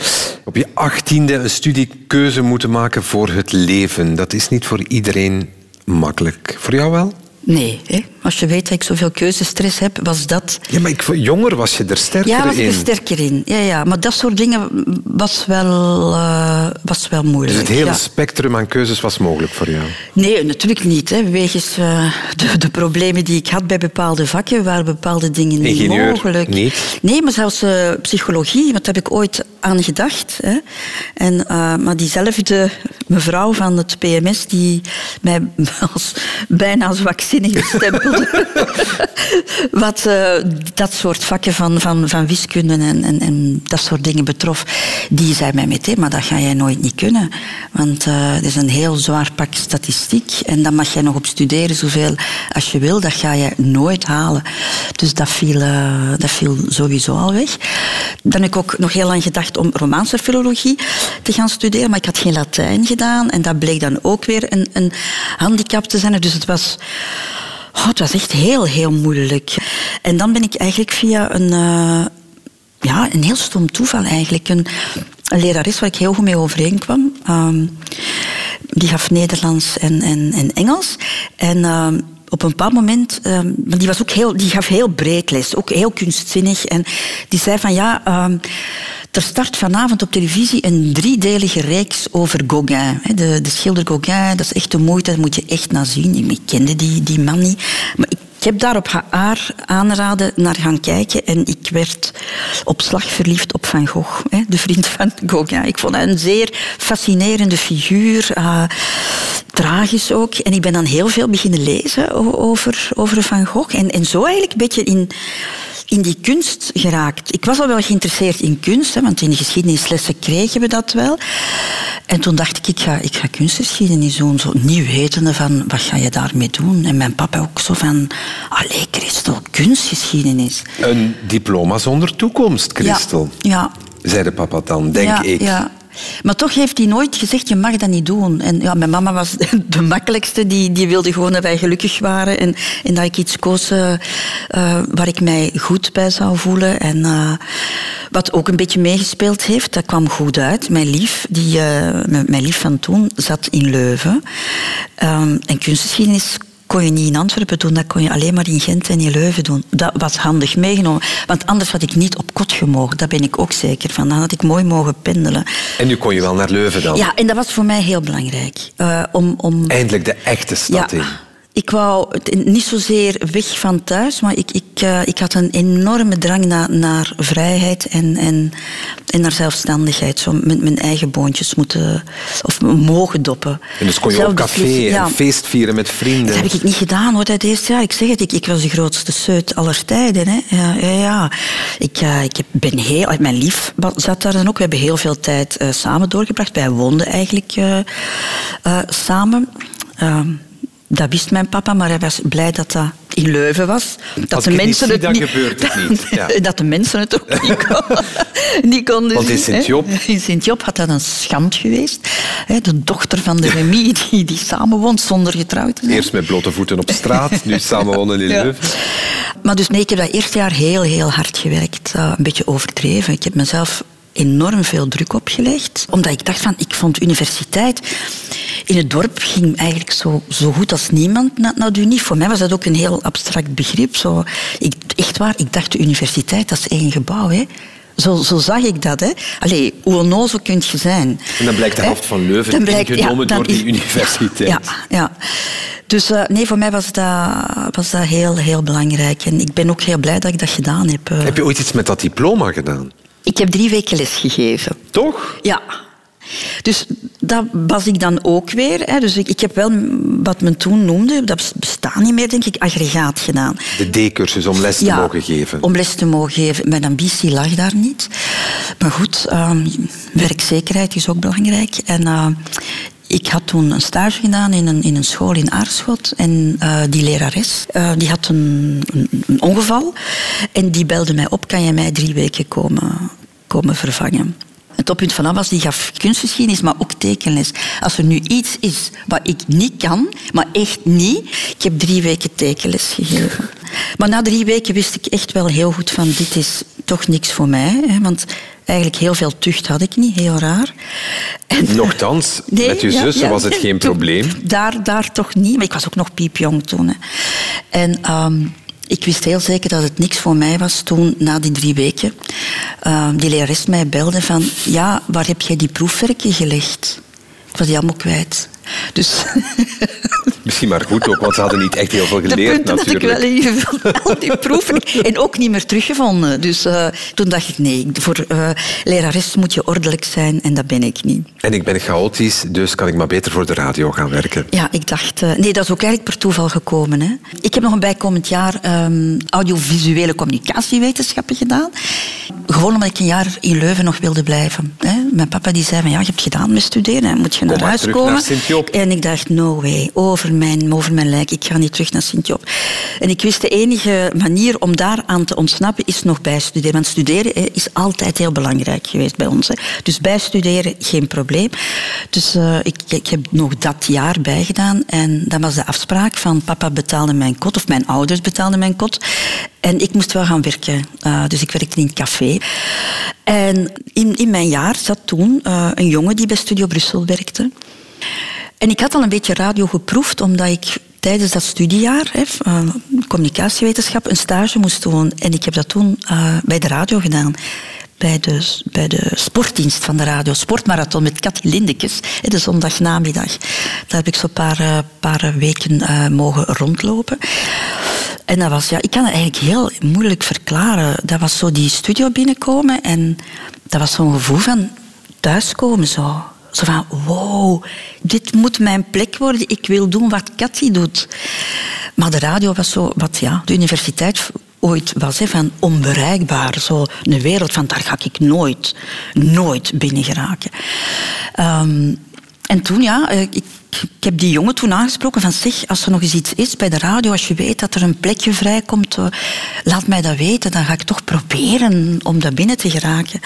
Op je achttiende een studiekeuze moeten maken voor het leven. Dat is niet voor iedereen makkelijk. Voor jou wel? Nee, hè? Als je weet dat ik zoveel keuzestress heb, was dat... Ja, maar ik, jonger was je er sterker Ja, was ik in. er sterker in. Ja, ja. Maar dat soort dingen was wel, eh, was wel moeilijk. Dus het hele ja. spectrum aan keuzes was mogelijk voor jou. Nee, natuurlijk niet. Hè. Wegens eh, de, de problemen die ik had bij bepaalde vakken waren bepaalde dingen niet Ingenieur mogelijk. niet? Nee, maar zelfs eh, psychologie, wat heb ik ooit aan gedacht. Hè. En, maar diezelfde mevrouw van het PMS die mij als bijna zwakzinnig bestempelde. wat eh, dat soort vakken van, van, van wiskunde en, en, en dat soort dingen betrof, die zei mij meteen, maar dat ga jij nooit niet kunnen. Want het is een heel zwaar pak statistiek en dan mag jij nog op studeren zoveel als je wil, dat ga je nooit halen. Dus dat viel, eh, dat viel sowieso al weg. Dan heb ik ook nog heel lang gedacht om Romaanse filologie te gaan studeren, maar ik had geen Latijn gedaan en dat bleek dan ook weer een, een handicap te zijn. Dus het was... Oh, het was echt heel, heel moeilijk. En dan ben ik eigenlijk via een, eh, ja, een heel stom toeval eigenlijk. Een, een lerares waar ik heel goed mee overeenkwam. Ehm, die gaf Nederlands en, en, en Engels. En ehm, op een bepaald moment, maar die, was ook heel, die gaf heel breed les, ook heel kunstzinnig. En die zei van ja, er start vanavond op televisie een driedelige reeks over Gauguin. De, de schilder Gauguin, dat is echt de moeite, daar moet je echt naar zien. Ik, kende die, die man niet. Maar ik heb daar op haar aanraden naar gaan kijken en ik werd op slag verliefd op Van Gogh, de vriend van Gauguin. Ik vond hem een zeer fascinerende figuur, eh, tragisch ook. En ik ben dan heel veel beginnen lezen over, over Van Gogh. En, en zo eigenlijk een beetje in, in die kunst geraakt. Ik was al wel geïnteresseerd in kunst, hè, want in de geschiedenislessen kregen we dat wel. En toen dacht ik, ik ga, ik ga kunstgeschiedenis doen, zo niet wetende van, wat ga je daarmee doen? En mijn papa ook zo van, allee Christel, kunstgeschiedenis. Een diploma zonder toekomst, Christel. Ja, ja. Zei de papa dan, denk ja, ik. Ja. Maar toch heeft hij nooit gezegd, je mag dat niet doen. En ja, mijn mama was de makkelijkste, die, die wilde gewoon dat wij gelukkig waren en, en dat ik iets koos eh, eh, waar ik mij goed bij zou voelen. En eh, wat ook een beetje meegespeeld heeft, dat kwam goed uit. Mijn lief, die, mijn lief van toen, zat in Leuven. Ehm, en kunstgeschiedenis kon je niet in Antwerpen doen, dat kon je alleen maar in Gent en in Leuven doen. Dat was handig meegenomen. Want anders had ik niet op kot gemogen, daar ben ik ook zeker van. Dan had ik mooi mogen pendelen. En nu kon je wel naar Leuven dan. Ja, en dat was voor mij heel belangrijk. Eh, om, om, Eindelijk de echte stad Ja. in. Ik wou niet zozeer weg van thuis, maar ik, ik, eh, ik had een enorme drang naar, naar vrijheid en, en, en naar zelfstandigheid. Zo met mijn eigen boontjes moeten of mogen doppen. En dus kon je Zelf op café ja. en feest vieren met vrienden. Dat heb ik niet gedaan hoor, dat eerste jaar. Ik zeg het, ik, ik was de grootste seut aller tijden. Hè. Ja, ja, ja. Ik, eh, ik ben heel... Mijn lief zat daar dan ook. We hebben heel veel tijd eh, samen doorgebracht. Wij woonden eigenlijk eh, eh, samen. Dat wist mijn papa, maar hij was blij dat dat in Leuven was. Dat Als de het mensen zie, het dan gebeurt het niet. Ja. dat de mensen het ook niet, kon, niet konden Want in. Sint-Job? In Sint-Job had dat een schand geweest. De dochter van de Remy, die, die samenwoont zonder getrouwd te zijn. Eerst met blote voeten op straat, nu samenwonen in Ja. Leuven. Maar dus nee, ik heb dat eerste jaar heel, heel hard gewerkt. Eh, een beetje overdreven. Ik heb mezelf enorm veel druk opgelegd. Omdat ik dacht van, ik vond universiteit... In het dorp ging eigenlijk zo, zo goed als niemand naar, naar de unie. Voor mij was dat ook een heel abstract begrip. Zo, ik, echt waar, ik dacht de universiteit, dat is één gebouw. Hè. Zo, zo zag ik dat. Hè. Allee, hoe onnozel kun je zijn? En dan blijkt de helft van Leuven Dan blijkt- ingenomen dan door die universiteit. Ja, ja. Dus eh, nee, voor mij was dat, was dat heel, heel belangrijk. En ik ben ook heel blij dat ik dat gedaan heb. eh. Heb je ooit iets met dat diploma gedaan? Ik heb drie weken les gegeven. Toch? Ja. Dus dat was ik dan ook weer. Hè. Dus ik, ik heb wel wat men toen noemde, dat bestaat niet meer, denk ik, aggregaat gedaan. De D-cursus om les te Ja, mogen geven. Om les te mogen geven. Mijn ambitie lag daar niet. Maar goed, ehm, werkzekerheid is ook belangrijk. En eh, ik had toen een stage gedaan in een, in een school in Aarschot. En eh, die lerares eh, die had een, een, een ongeval. En die belde mij op, kan je mij drie weken komen, komen vervangen? Het toppunt van was, die gaf kunstgeschiedenis, maar ook tekenles. Als er nu iets is wat ik niet kan, maar echt niet... Ik heb drie weken tekenles gegeven. Maar na drie weken wist ik echt wel heel goed van dit is toch niks voor mij. Hè, want eigenlijk heel veel tucht had ik niet, heel raar. En, Nochtans, Nee, met uw ja, zussen ja. was het geen probleem. Daar, daar toch niet, maar ik was ook nog piepjong toen. Hè. En ehm, ik wist heel zeker dat het niks voor mij was toen, na die drie weken, ehm, die lerares mij belde van, ja, waar heb jij die proefwerken gelegd? Ik was die allemaal kwijt. Dus Misschien maar goed ook, want ze hadden niet echt heel veel de geleerd punten had ik natuurlijk. wel al die proeven. En ook niet meer teruggevonden. Dus eh, toen dacht ik, nee, voor eh, lerares moet je ordelijk zijn en dat ben ik niet. En ik ben chaotisch, dus kan ik maar beter voor de radio gaan werken. Ja, ik dacht... eh, nee, dat is ook eigenlijk per toeval gekomen. Hè. Ik heb nog een bijkomend jaar ehm, audiovisuele communicatiewetenschappen gedaan. Gewoon omdat ik een jaar in Leuven nog wilde blijven. Hè. Mijn papa die zei van, ja, je hebt gedaan met studeren, hè. moet je naar huis komen. naar En ik dacht, no way, over mijn, over mijn lijk, ik ga niet terug naar Sint-Job. En ik wist de enige manier om daaraan te ontsnappen is nog bijstuderen. Want studeren hè, is altijd heel belangrijk geweest bij ons. Hè. Dus bijstuderen, geen probleem. Dus eh, ik, ik heb nog dat jaar bijgedaan. En dat was de afspraak van papa betaalde mijn kot, of mijn ouders betaalden mijn kot. En ik moest wel gaan werken. Eh, dus ik werkte in het café. En in, in mijn jaar zat toen eh, een jongen die bij Studio Brussel werkte. En ik had al een beetje radio geproefd, omdat ik tijdens dat studiejaar, hè, eh, communicatiewetenschap, een stage moest doen. En ik heb dat toen eh, bij de radio gedaan. Bij de, bij de sportdienst van de radio, Sportmarathon met Kat Lindekes, de zondagnamiddag. Daar heb ik zo'n paar, eh, paar weken mogen rondlopen. En dat was, ja, ik kan het eigenlijk heel moeilijk verklaren. Dat was zo die studio binnenkomen en dat was zo'n gevoel van thuiskomen zo. Zo van, wow, dit moet mijn plek worden. Ik wil doen wat Cathy doet. Maar de radio was zo, wat ja, de universiteit ooit was, hè, van onbereikbaar. Zo een wereld van, daar ga ik nooit, nooit binnen geraken. Ehm, en toen, ja, eh, ik, ik heb die jongen toen aangesproken van zeg, als er nog eens iets is bij de radio, als je weet dat er een plekje vrijkomt, eh, laat mij dat weten. Dan ga ik toch proberen om daar binnen te geraken.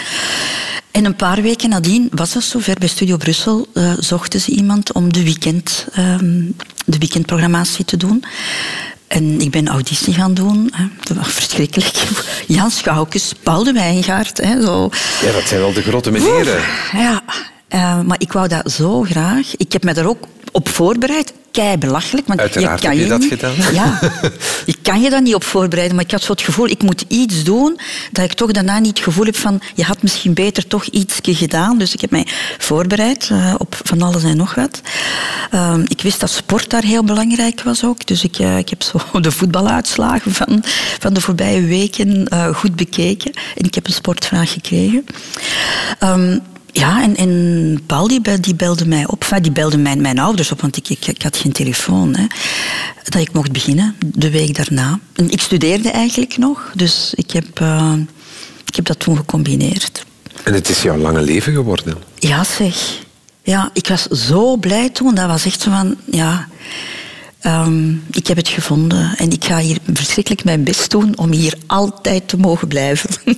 En een paar weken nadien was het zover bij Studio Brussel. eh, zochten ze iemand om de, weekend, ehm, de weekendprogrammatie te doen. En ik ben auditie gaan doen. Hè. Dat was verschrikkelijk. Jan Schoukes, Paul de Wijngaard. Hè, zo. Ja, dat zijn wel de grote meneren. Ja, eh, maar ik wou dat zo graag. Ik heb me daar ook op voorbereid. Kei belachelijk. Want Uiteraard kan heb je dat niet- gedaan. Ja, je kan je daar niet op voorbereiden. Maar ik had zo het gevoel, ik moet iets doen dat ik toch daarna niet het gevoel heb van je had misschien beter toch iets gedaan. Dus ik heb mij voorbereid eh, op van alles en nog wat. Ehm, ik wist dat sport daar heel belangrijk was ook. Dus ik, eh, ik heb zo de voetbaluitslagen van, van de voorbije weken goed bekeken. En ik heb een sportvraag gekregen. Ehm, ja, en, en Paul die, die belde mij op. Enfin, die belde mijn, mijn ouders op, want ik, ik, ik had geen telefoon. Hè, dat ik mocht beginnen, de week daarna. En ik studeerde eigenlijk nog, dus ik heb, eh, ik heb dat toen gecombineerd. En het is jouw lange leven geworden. Ja, zeg. Ja, ik was zo blij toen. Dat was echt zo van, ja... ehm, ik heb het gevonden en ik ga hier verschrikkelijk mijn best doen om hier altijd te mogen blijven.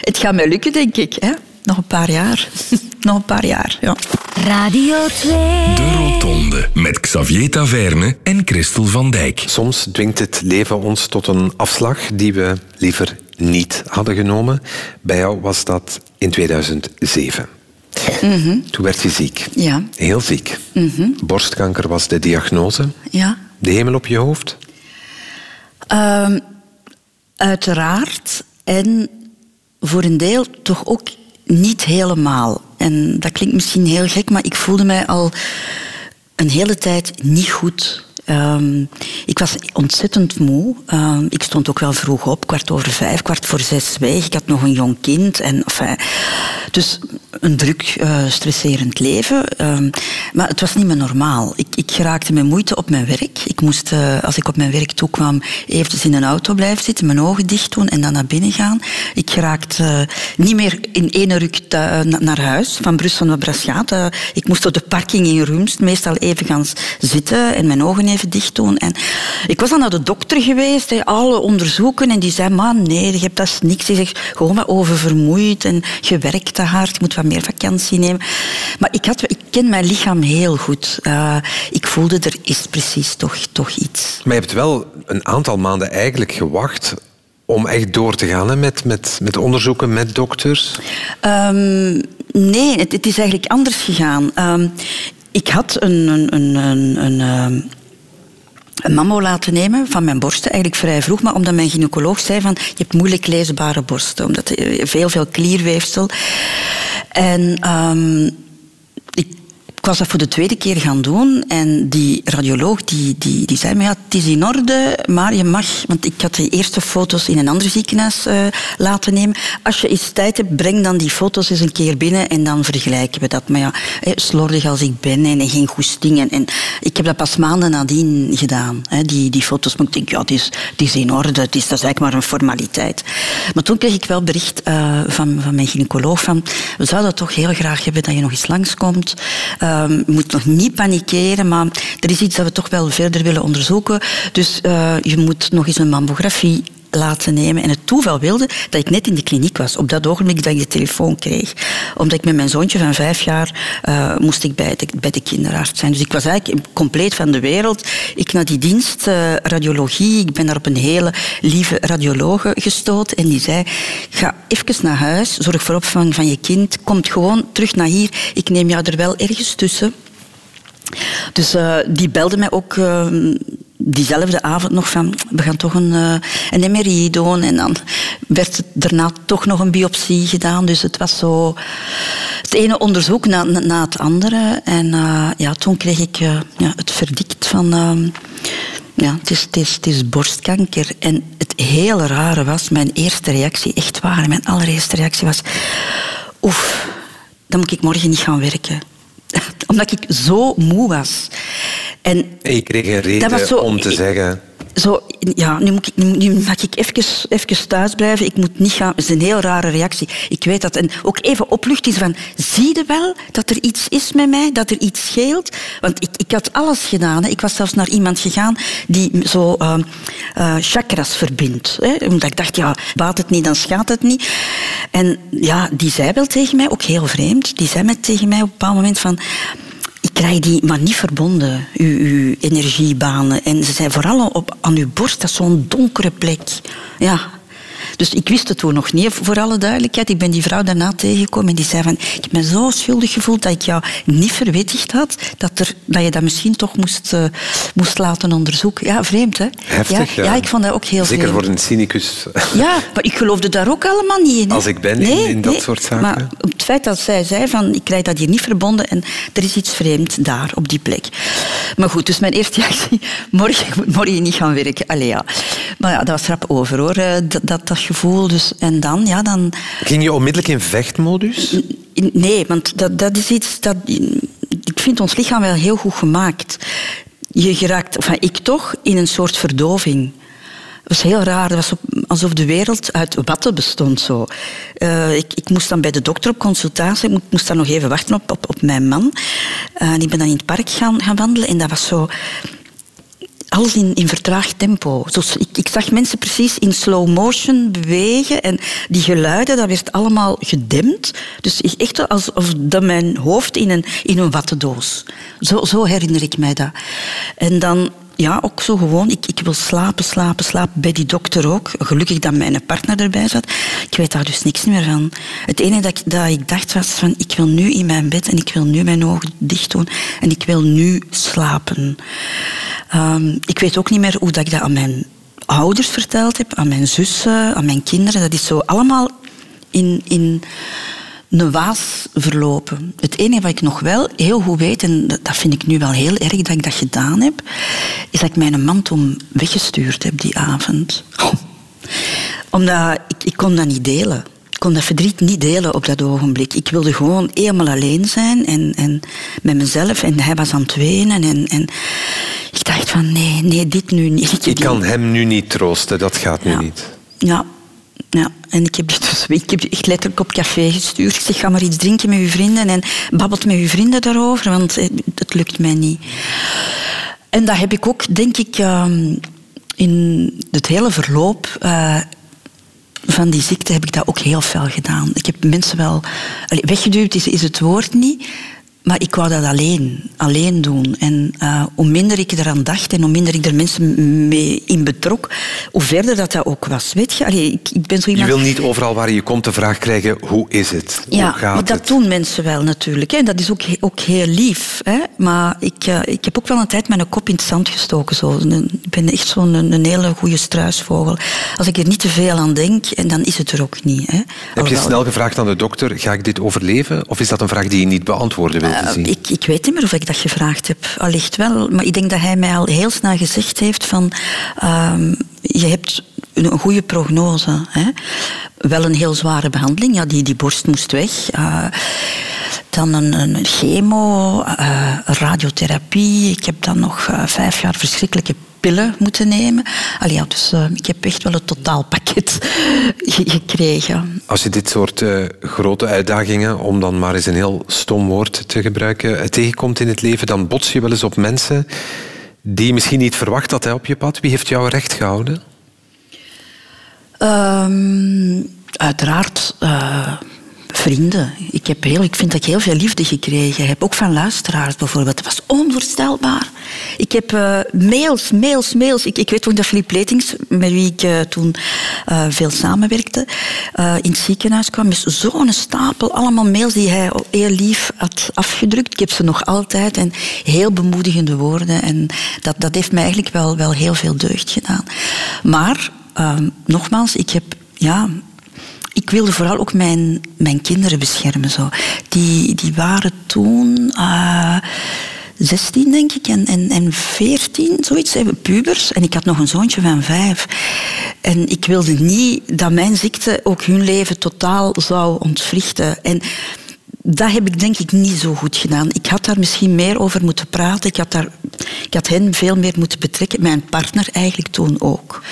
het gaat mij lukken, denk ik. Hè? Nog een paar jaar. Nog een paar jaar, ja. Radio 2. De Rotonde met Xavier Taverne en Christel van Dijk. Soms dwingt het leven ons tot een afslag die we liever niet hadden genomen. Bij jou was dat in 2007. Toen werd je ziek. Ja. Heel ziek. Borstkanker was de diagnose. Ja. De hemel op je hoofd. Ehm, uiteraard. En voor een deel toch ook niet helemaal. En dat klinkt misschien heel gek, maar ik voelde mij al een hele tijd niet goed. Ehm, ik was ontzettend moe. Ehm, ik stond ook wel vroeg op, kwart over vijf, kwart voor zes weg. Ik had nog een jong kind. En, dus een druk, eh, stresserend leven. Ehm, maar het was niet meer normaal. Ik, ik geraakte met moeite op mijn werk. Ik moest, eh, als ik op mijn werk toekwam, eventjes in een auto blijven zitten, mijn ogen dicht doen en dan naar binnen gaan. Ik geraakte eh, niet meer in ene ruk naar huis, van Brussel naar Braschaat. Ik moest op de parking in Rumst meestal even gaan zitten en mijn ogen even dicht doen. En ik was dan naar de dokter geweest, hè, alle onderzoeken, en die zei, man, nee, je hebt dat niks. Die zegt, gewoon maar oververmoeid en je werkt hard, je moet wat meer vakantie nemen. Maar ik, had, ik ken mijn lichaam heel goed. Uh, ik voelde, er is precies toch, toch iets. Maar je hebt wel een aantal maanden eigenlijk gewacht om echt door te gaan hè, met, met, met onderzoeken met dokters? Um, nee, het, het, is eigenlijk anders gegaan. Um, ik had een, een, een, een, een mammo laten nemen van mijn borsten, eigenlijk vrij vroeg, maar omdat mijn gynaecoloog zei van je hebt moeilijk leesbare borsten, omdat veel, veel klierweefsel. En ik ik was dat voor de tweede keer gaan doen en die radioloog die, die, die zei me, ja, het is in orde, maar je mag, want ik had de eerste foto's in een ander ziekenhuis uh, laten nemen. Als je eens tijd hebt, breng dan die foto's eens een keer binnen en dan vergelijken we dat. Maar ja, slordig als ik ben en geen goesting. En, en ik heb dat pas maanden nadien gedaan, die, die foto's. Maar ik denk, ja, het is, het is in orde, het is, dat is eigenlijk maar een formaliteit. Maar toen kreeg ik wel bericht uh, van, van mijn gynaecoloog van, we zouden toch heel graag hebben dat je nog eens langskomt. Uh, Ehm, je moet nog niet panikeren, maar er is iets dat we toch wel verder willen onderzoeken. Dus uh, je moet nog eens een mammografie laten nemen. En het toeval wilde dat ik net in de kliniek was, op dat ogenblik dat ik de telefoon kreeg. Omdat ik met mijn zoontje van vijf jaar uh, moest ik bij de, bij de kinderarts zijn. Dus ik was eigenlijk compleet van de wereld. Ik naar die dienst uh, radiologie, ik ben daar op een hele lieve radiologe gestoten en die zei, ga even naar huis, zorg voor opvang van je kind, kom gewoon terug naar hier, ik neem jou er wel ergens tussen. Dus uh, die belde mij ook uh, diezelfde avond nog van, we gaan toch een, uh, een MRI doen. En dan werd daarna toch nog een biopsie gedaan. Dus het was zo het ene onderzoek na, na het andere. En ja, toen kreeg ik ja, het verdict van... ja, het is, het, is, het is borstkanker. En het hele rare was, mijn eerste reactie, echt waar, mijn allereerste reactie was... Oef, dan moet ik morgen niet gaan werken omdat ik zo moe was. En je kreeg een reden zo, om te zeggen... Zo, ja, nu, moet ik, nu mag ik even, even thuis blijven. Ik moet niet gaan. Het is een heel rare reactie. Ik weet dat. En ook even opluchting van... Zie je wel dat er iets is met mij? Dat er iets scheelt? Want ik, ik had alles gedaan. Hè. Ik was zelfs naar iemand gegaan die zo uh, uh, chakras verbindt. Hè. Omdat ik dacht, ja, baat het niet, dan schaadt het niet. En ja, die zei wel tegen mij, ook heel vreemd, die zei met tegen mij op een bepaald moment van ik krijg die maar niet verbonden, uw, uw energiebanen. En ze zei vooral op, aan uw borst, dat is zo'n donkere plek. Ja, dus ik wist het toen nog niet, voor alle duidelijkheid. Ik ben die vrouw daarna tegengekomen en die zei van... Ik heb me zo schuldig gevoeld dat ik jou niet verwittigd had. Dat, er, dat je dat misschien toch moest, uh, moest laten onderzoeken. Ja, vreemd, hè? Heftig, ja. ja. ik vond dat ook heel Zeker vreemd. voor een cynicus. Ja, maar ik geloofde daar ook allemaal niet in. Hè? Als ik ben nee, in, in dat nee, soort zaken. Maar het feit dat zij zei van... Ik krijg dat hier niet verbonden en er is iets vreemd daar, op die plek. Maar goed, dus mijn eerste reactie... Morgen, morgen niet gaan werken. Allee, ja. Maar ja, dat was rap over, hoor. Dat, dat, dat gevoel dus, en dan, ja, dan... Ging je onmiddellijk in vechtmodus? Nee, want dat, dat is iets dat... Ik vind ons lichaam wel heel goed gemaakt. Je geraakt, enfin, ik toch, in een soort verdoving. Het was heel raar. Het was alsof de wereld uit watten bestond. Zo. Uh, ik, ik, moest dan bij de dokter op consultatie. Ik moest dan nog even wachten op, op, op mijn man. Uh, en ik ben dan in het park gaan, gaan wandelen. En dat was zo alles in, in vertraagd tempo. Ik, ik, zag mensen precies in slow motion bewegen en die geluiden, dat werd allemaal gedempt. Dus echt alsof dat mijn hoofd in een, in een wattendoos. Zo, zo herinner ik mij dat. En dan ja, ook zo gewoon. Ik, ik wil slapen, slapen, slapen. Bij die dokter ook. Gelukkig dat mijn partner erbij zat. Ik weet daar dus niks meer van. Het enige dat, dat ik dacht was van... Ik wil nu in mijn bed en ik wil nu mijn ogen dicht doen. En ik wil nu slapen. Um, ik weet ook niet meer hoe dat ik dat aan mijn ouders verteld heb. Aan mijn zussen, aan mijn kinderen. Dat is zo allemaal in... in een waas verlopen. Het enige wat ik nog wel heel goed weet, en dat vind ik nu wel heel erg dat ik dat gedaan heb, is dat ik mijn man toen weggestuurd heb die avond. Omdat ik, ik kon dat niet delen. Ik kon dat verdriet niet delen op dat ogenblik. Ik wilde gewoon helemaal alleen zijn en, en met mezelf. En hij was aan het wenen. En, en ik dacht van, nee, nee, dit nu niet. Ik kan hem nu niet troosten, dat gaat nu ja. niet. Ja, en ik heb, dus, ik heb echt letterlijk op café gestuurd. Ik zeg, ga maar iets drinken met uw vrienden en babbelt met uw vrienden daarover, want het lukt mij niet. En dat heb ik ook, denk ik, in het hele verloop... Uh, van die ziekte heb ik dat ook heel fel gedaan. Ik heb mensen wel... Weggeduwd is het woord niet, maar ik wou dat alleen, alleen doen. En uh, hoe minder ik eraan dacht en hoe minder ik er mensen mee in betrok, hoe verder dat dat ook was. Weet je, Allee, ik, ik ben zo iemand... Je wil niet overal waar je komt de vraag krijgen, hoe is het? Hoe ja, gaat maar dat het? doen mensen wel natuurlijk. Hè. Dat is ook, ook heel lief. Hè. Maar ik, uh, ik heb ook wel een tijd mijn kop in het zand gestoken. Zo. Ik ben echt zo'n een, een hele goede struisvogel. Als ik er niet te veel aan denk, en dan is het er ook niet. Hè. Heb je snel gevraagd aan de dokter, ga ik dit overleven? Of is dat een vraag die je niet beantwoorden wilt Zien? ik, ik weet niet meer of ik dat gevraagd heb. Allicht wel. Maar ik denk dat hij mij al heel snel gezegd heeft van... ehm, je hebt een, goede prognose. Hè? Wel een heel zware behandeling. Ja, die, die borst moest weg. Uh, dan een, een chemo, uh, radiotherapie. Ik heb dan nog vijf jaar verschrikkelijke pillen moeten nemen. Allee, ja, dus uh, ik heb echt wel het totaalpakket ge- gekregen. Als je dit soort uh, grote uitdagingen, om dan maar eens een heel stom woord te gebruiken, uh, tegenkomt in het leven, dan bots je wel eens op mensen die je misschien niet verwacht had hè, op je pad. Wie heeft jou recht gehouden? Um, uiteraard uh, vrienden. Ik, heb heel, ik vind dat ik heel veel liefde gekregen heb. Ook van luisteraars bijvoorbeeld. Dat was onvoorstelbaar. Ik heb uh, mails, mails, mails. Ik, ik weet ook dat Philippe Letings, met wie ik uh, toen uh, veel samenwerkte, in het ziekenhuis kwam zo'n stapel. Allemaal mails die hij heel lief had afgedrukt. Ik heb ze nog altijd. En heel bemoedigende woorden. En dat, dat heeft mij eigenlijk wel, wel heel veel deugd gedaan. Maar, nogmaals, ik heb... Ja, ik wilde vooral ook mijn, mijn kinderen beschermen. Zo. Die, die waren toen uh, 16, denk ik, en, en, en 14, zoiets, pubers. En ik had nog een zoontje van vijf. En ik wilde niet dat mijn ziekte ook hun leven totaal zou ontwrichten. En dat heb ik denk ik niet zo goed gedaan. Ik had daar misschien meer over moeten praten. Ik had, daar, ik had hen veel meer moeten betrekken. Mijn partner eigenlijk toen ook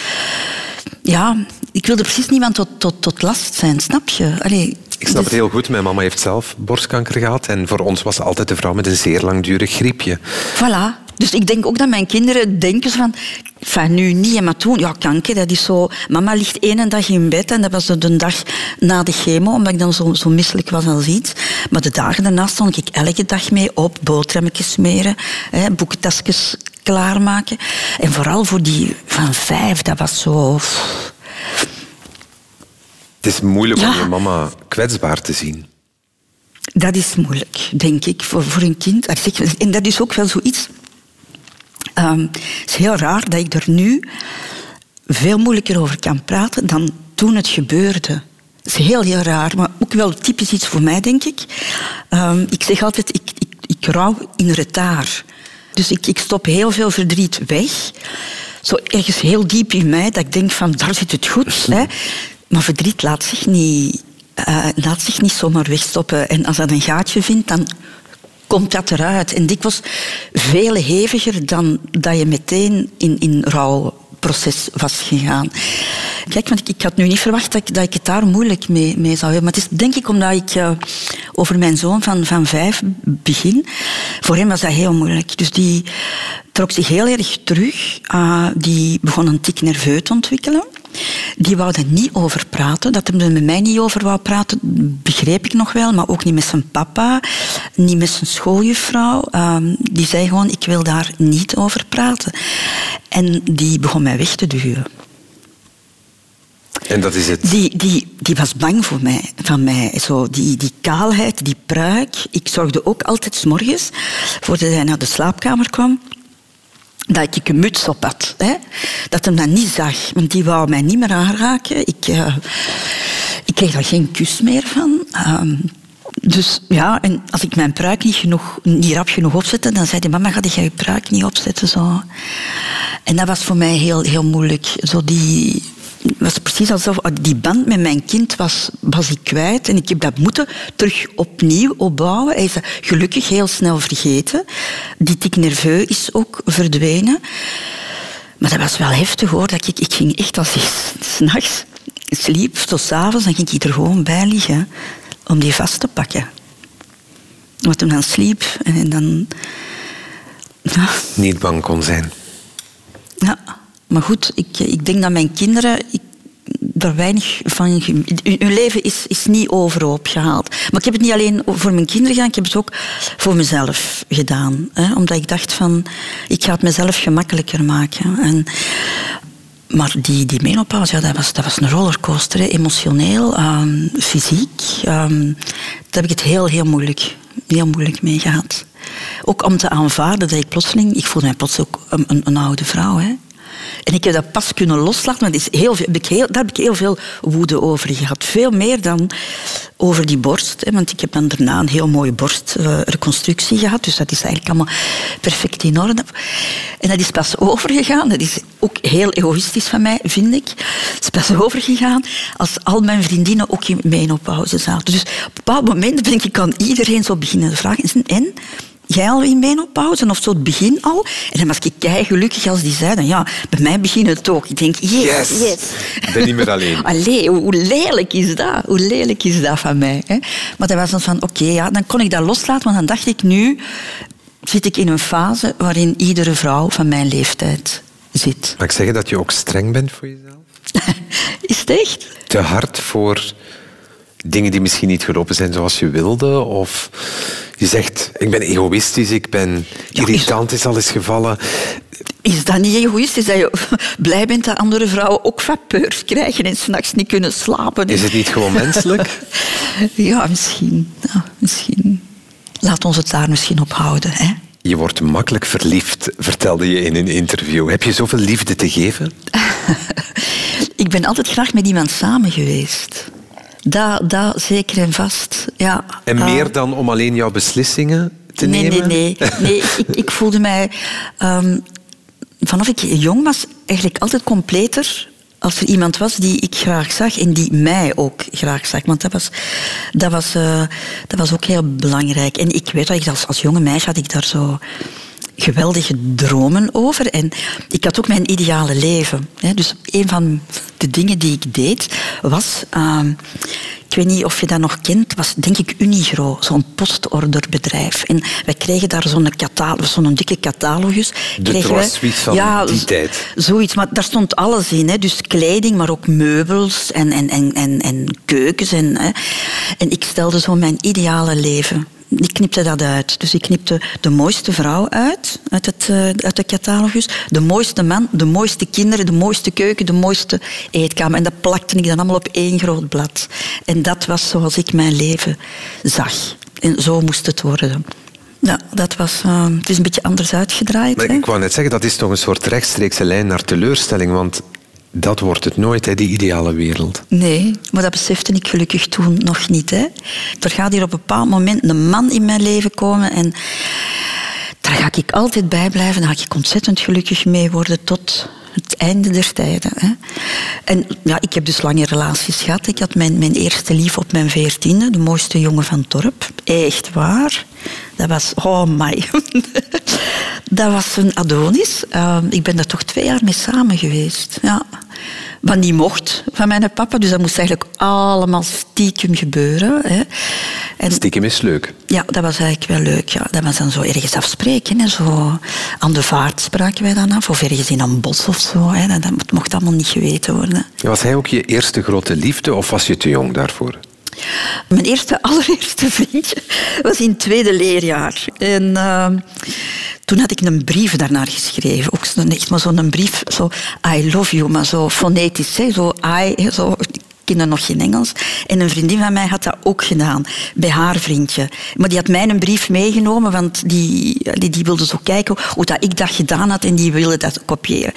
ja, ik wilde precies niemand tot, tot, tot last zijn, snap je? Allee, ik snap dus... het heel goed. Mijn mama heeft zelf borstkanker gehad. En voor ons was ze altijd de vrouw met een zeer langdurig griepje. Voilà. Dus ik denk ook dat mijn kinderen denken van... Van nu niet, maar toen... Ja, kanker, dat is zo... Mama ligt één dag in bed en dat was de dag na de chemo, omdat ik dan zo, zo misselijk was als iets. Maar de dagen daarna stond ik elke dag mee op, boterhammetjes smeren, hè, boekentasjes klaarmaken. En vooral voor die van vijf, dat was zo... Het is moeilijk ja. om je mama kwetsbaar te zien. Dat is moeilijk, denk ik, voor, voor een kind. En dat is ook wel zoiets... Um, het is heel raar dat ik er nu veel moeilijker over kan praten dan toen het gebeurde. Het is heel, heel raar, maar ook wel typisch iets voor mij, denk ik. Um, ik zeg altijd, ik, ik, ik rouw in retard. Dus ik, ik stop heel veel verdriet weg. Zo ergens heel diep in mij, dat ik denk van, daar zit het goed. Hè. Maar verdriet laat zich, niet, uh, laat zich niet zomaar wegstoppen. En als dat een gaatje vindt, dan komt dat eruit. En dikwijls veel heviger dan dat je meteen in, in rouwproces was gegaan. Kijk, want ik, ik had nu niet verwacht dat ik, dat ik het daar moeilijk mee, mee zou hebben. Maar het is denk ik omdat ik uh, over mijn zoon van, van vijf begin. Voor hem was dat heel moeilijk. Dus die trok zich heel erg terug. Uh, die begon een tik nerveus te ontwikkelen. Die wou er niet over praten. Dat hij er met mij niet over wou praten, begreep ik nog wel. Maar ook niet met zijn papa, niet met zijn schooljuffrouw. Um, die zei gewoon, ik wil daar niet over praten. En die begon mij weg te duwen. En dat is het? Die, die, die was bang voor mij, van mij. Zo, die, die kaalheid, die pruik. Ik zorgde ook altijd 's morgens, voordat hij naar de slaapkamer kwam, dat ik een muts op had. Hè? Dat hem dat niet zag. Want die wou mij niet meer aanraken. Ik, uh, ik kreeg daar geen kus meer van. Um, dus ja, en als ik mijn pruik niet, genoeg, niet rap genoeg opzette, dan zei hij, mama, ga je pruik niet opzetten? Zo. En dat was voor mij heel, heel moeilijk. Zo die, was precies alsof die band met mijn kind was, was ik kwijt. En ik heb dat moeten terug opnieuw opbouwen. Hij is dat gelukkig heel snel vergeten. Die tik nerveus is ook verdwenen. Maar dat was wel heftig hoor. Dat ik, ik ging echt als ik s'nachts sliep, tot s'avonds, dan ging ik er gewoon bij liggen om die vast te pakken. Wat hem dan sliep en, en dan... Ja. Niet bang kon zijn. Ja. Maar goed, ik, ik denk dat mijn kinderen... Ik, er weinig van... uw leven is, is niet overhoop gehaald. Maar ik heb het niet alleen voor mijn kinderen gedaan, ik heb het ook voor mezelf gedaan. Hè? Omdat ik dacht van, ik ga het mezelf gemakkelijker maken. En, maar die, die menopauze, ja, dat, was, dat was een rollercoaster. Emotioneel, ehm, fysiek. ehm, daar heb ik het heel, heel moeilijk, heel moeilijk mee gehad. Ook om te aanvaarden dat ik plotseling... Ik voelde mij plots ook een, een, een oude vrouw. Hè? En ik heb dat pas kunnen loslaten, dat is heel daar heb ik heel veel woede over gehad. Veel meer dan over die borst. Hè, want ik heb dan daarna een heel mooie borstreconstructie gehad. Dus dat is eigenlijk allemaal perfect in orde. En dat is pas overgegaan. Dat is ook heel egoïstisch van mij, vind ik. Het is pas overgegaan als al mijn vriendinnen ook in menopauze zaten. Dus op een bepaald moment ben ik aan iedereen zo beginnen vragen. En? Jij al in menopauze? Of zo het begin al? En dan was ik kei gelukkig als die zeiden, ja, bij mij begint het ook. Ik denk, yes, Yes. yes. Ik ben niet meer alleen. Allee, hoe, hoe lelijk is dat? Hoe lelijk is dat van mij? Hè? Maar dat was dan van, oké, ja, dan kon ik dat loslaten, want dan dacht ik, nu zit ik in een fase waarin iedere vrouw van mijn leeftijd zit. Mag ik zeggen dat je ook streng bent voor jezelf? Is het echt? Te hard voor dingen die misschien niet gelopen zijn zoals je wilde? Of je zegt, ik ben egoïstisch, ik ben irritant, is al eens gevallen. Is dat niet egoïstisch dat je blij bent dat andere vrouwen ook vapeurs krijgen en s'nachts niet kunnen slapen? Is het niet gewoon menselijk? Ja, misschien. Misschien. Laat ons het daar misschien op houden. Hè? Je wordt makkelijk verliefd, vertelde je in een interview. Heb je zoveel liefde te geven? Ik ben altijd graag met iemand samen geweest. Dat, dat zeker en vast. Ja, En Ah. meer dan om alleen jouw beslissingen te nee, nemen? Nee, nee, nee. ik, ik voelde mij... ehm, vanaf ik jong was, eigenlijk altijd completer als er iemand was die ik graag zag en die mij ook graag zag. Want dat was, dat was, eh, dat was ook heel belangrijk. En ik weet dat ik als, als jonge meisje had ik daar zo geweldige dromen over. En ik had ook mijn ideale leven. Hè. Dus een van de dingen die ik deed was... ehm, ik weet niet of je dat nog kent, was denk ik Unigro, zo'n postorderbedrijf. En wij kregen daar zo'n catalogus, zo'n dikke catalogus. Kregen wij- Suisses van die tijd. Zoiets, maar daar stond alles in. Hè. Dus kleding, maar ook meubels en, en, en, en, en keukens. En, hè. en ik stelde zo mijn ideale leven. Ik knipte dat uit. Dus ik knipte de mooiste vrouw uit, uit, het, eh, uit de catalogus. De mooiste man, de mooiste kinderen, de mooiste keuken, de mooiste eetkamer. En dat plakte ik dan allemaal op één groot blad. En dat was zoals ik mijn leven zag. En zo moest het worden. Ja, dat was... eh, het is een beetje anders uitgedraaid. Maar hè. ik wou net zeggen, dat is toch een soort rechtstreekse lijn naar teleurstelling, want dat wordt het nooit, hè, die ideale wereld. Nee, maar dat besefte ik gelukkig toen nog niet. Hè. Er gaat hier op een bepaald moment een man in mijn leven komen en daar ga ik altijd bij blijven. Daar ga ik ontzettend gelukkig mee worden tot het einde der tijden. Hè. En ja, ik heb dus lange relaties gehad. Ik had mijn, mijn eerste lief op mijn veertiende, de mooiste jongen van het dorp. Echt waar. Dat was, oh my. Dat was een Adonis. Uh, ik ben daar toch twee jaar mee samen geweest. Ja. Wat niet mocht van mijn papa. Dus dat moest eigenlijk allemaal stiekem gebeuren. Hè. En, Stiekem is leuk. ja, dat was eigenlijk wel leuk. Ja. Dat was dan zo ergens afspreken. Hè. Zo aan de vaart spraken wij dan af. Of ergens in een bos of zo. Hè. Dat, dat mocht allemaal niet geweten worden. Was hij ook je eerste grote liefde of was je te jong daarvoor? Mijn eerste, allereerste vriendje was in het tweede leerjaar. En uh, toen had ik een brief daarnaar geschreven. Ook zo, echt maar zo'n brief, zo I love you, maar zo fonetisch. Hè, zo I, zo, nog geen Engels. En een vriendin van mij had dat ook gedaan, bij haar vriendje. Maar die had mij een brief meegenomen, want die, die, die wilde zo kijken hoe dat ik dat gedaan had en die wilde dat kopiëren.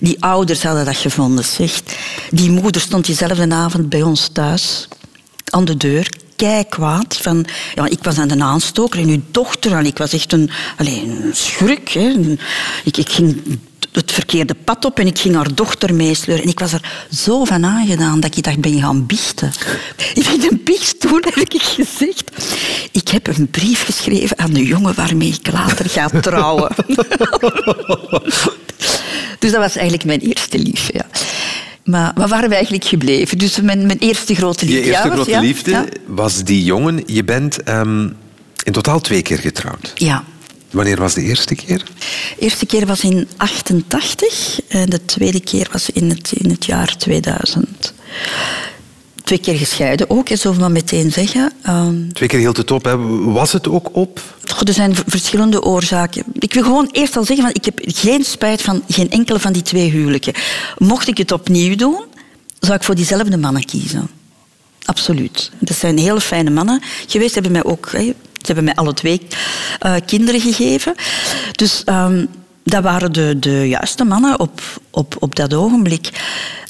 Die ouders hadden dat gevonden, zegt. Die moeder stond diezelfde avond bij ons thuis aan de deur, kei kwaad. Van, ja, ik was aan de aanstoker en uw dochter, en ik was echt een, allez, een schurk. Hè. Ik, ik ging het verkeerde pad op en ik ging haar dochter meesleuren. En ik was er zo van aangedaan dat ik dacht, ben gaan biechten. In een biechtstoel heb ik gezegd, ik heb een brief geschreven aan de jongen waarmee ik later ga trouwen. dus dat was eigenlijk mijn eerste lief, ja. Maar waar waren we eigenlijk gebleven? Dus mijn, mijn eerste grote liefde. Je eerste ja, was- grote ja, liefde ja. was die jongen. Je bent ehm, in totaal twee keer getrouwd. Ja. Wanneer was de eerste keer? De eerste keer was in 88 en de tweede keer was in het, in het jaar 2000. Twee keer gescheiden ook, we maar meteen zeggen. Ehm, Twee keer hield het op. Hè. Was het ook op? Er zijn verschillende oorzaken. Ik wil gewoon eerst al zeggen, van, ik heb geen spijt van geen enkele van die twee huwelijken. Mocht ik het opnieuw doen, zou ik voor diezelfde mannen kiezen. Absoluut. Dat zijn hele fijne mannen geweest. Ze hebben mij ook... hè, Ze hebben mij alle twee eh, kinderen gegeven. Dus ehm, dat waren de, de juiste mannen op, op, op dat ogenblik.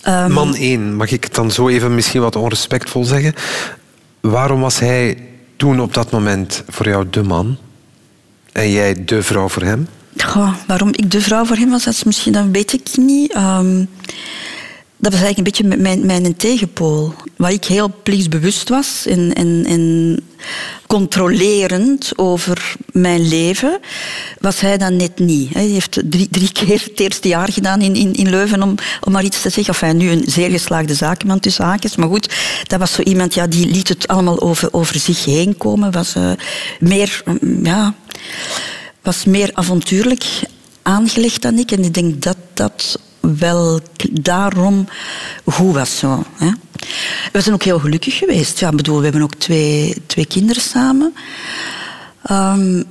Ehm, Man 1, mag ik het dan zo even misschien wat onrespectvol zeggen? Waarom was hij toen op dat moment voor jou de man? En jij de vrouw voor hem? Goh, waarom ik de vrouw voor hem was, dat, is misschien, dat weet ik niet. Ehm, dat was eigenlijk een beetje mijn, mijn tegenpool. Waar ik heel plichtsbewust was en, en, en controlerend over mijn leven, was hij dan net niet. Hij heeft drie, drie keer het eerste jaar gedaan in, in, in Leuven om, om maar iets te zeggen. Of hij nu een zeer geslaagde zakenman tussen haakjes. Maar goed, dat was zo iemand ja, die liet het allemaal over, over zich heen komen. Was eh, meer, mm, ja, was meer avontuurlijk aangelegd dan ik. En ik denk dat dat wel daarom goed was. Zo, hè. We zijn ook heel gelukkig geweest. Ja, bedoel, we hebben ook twee, twee kinderen samen. Ehm,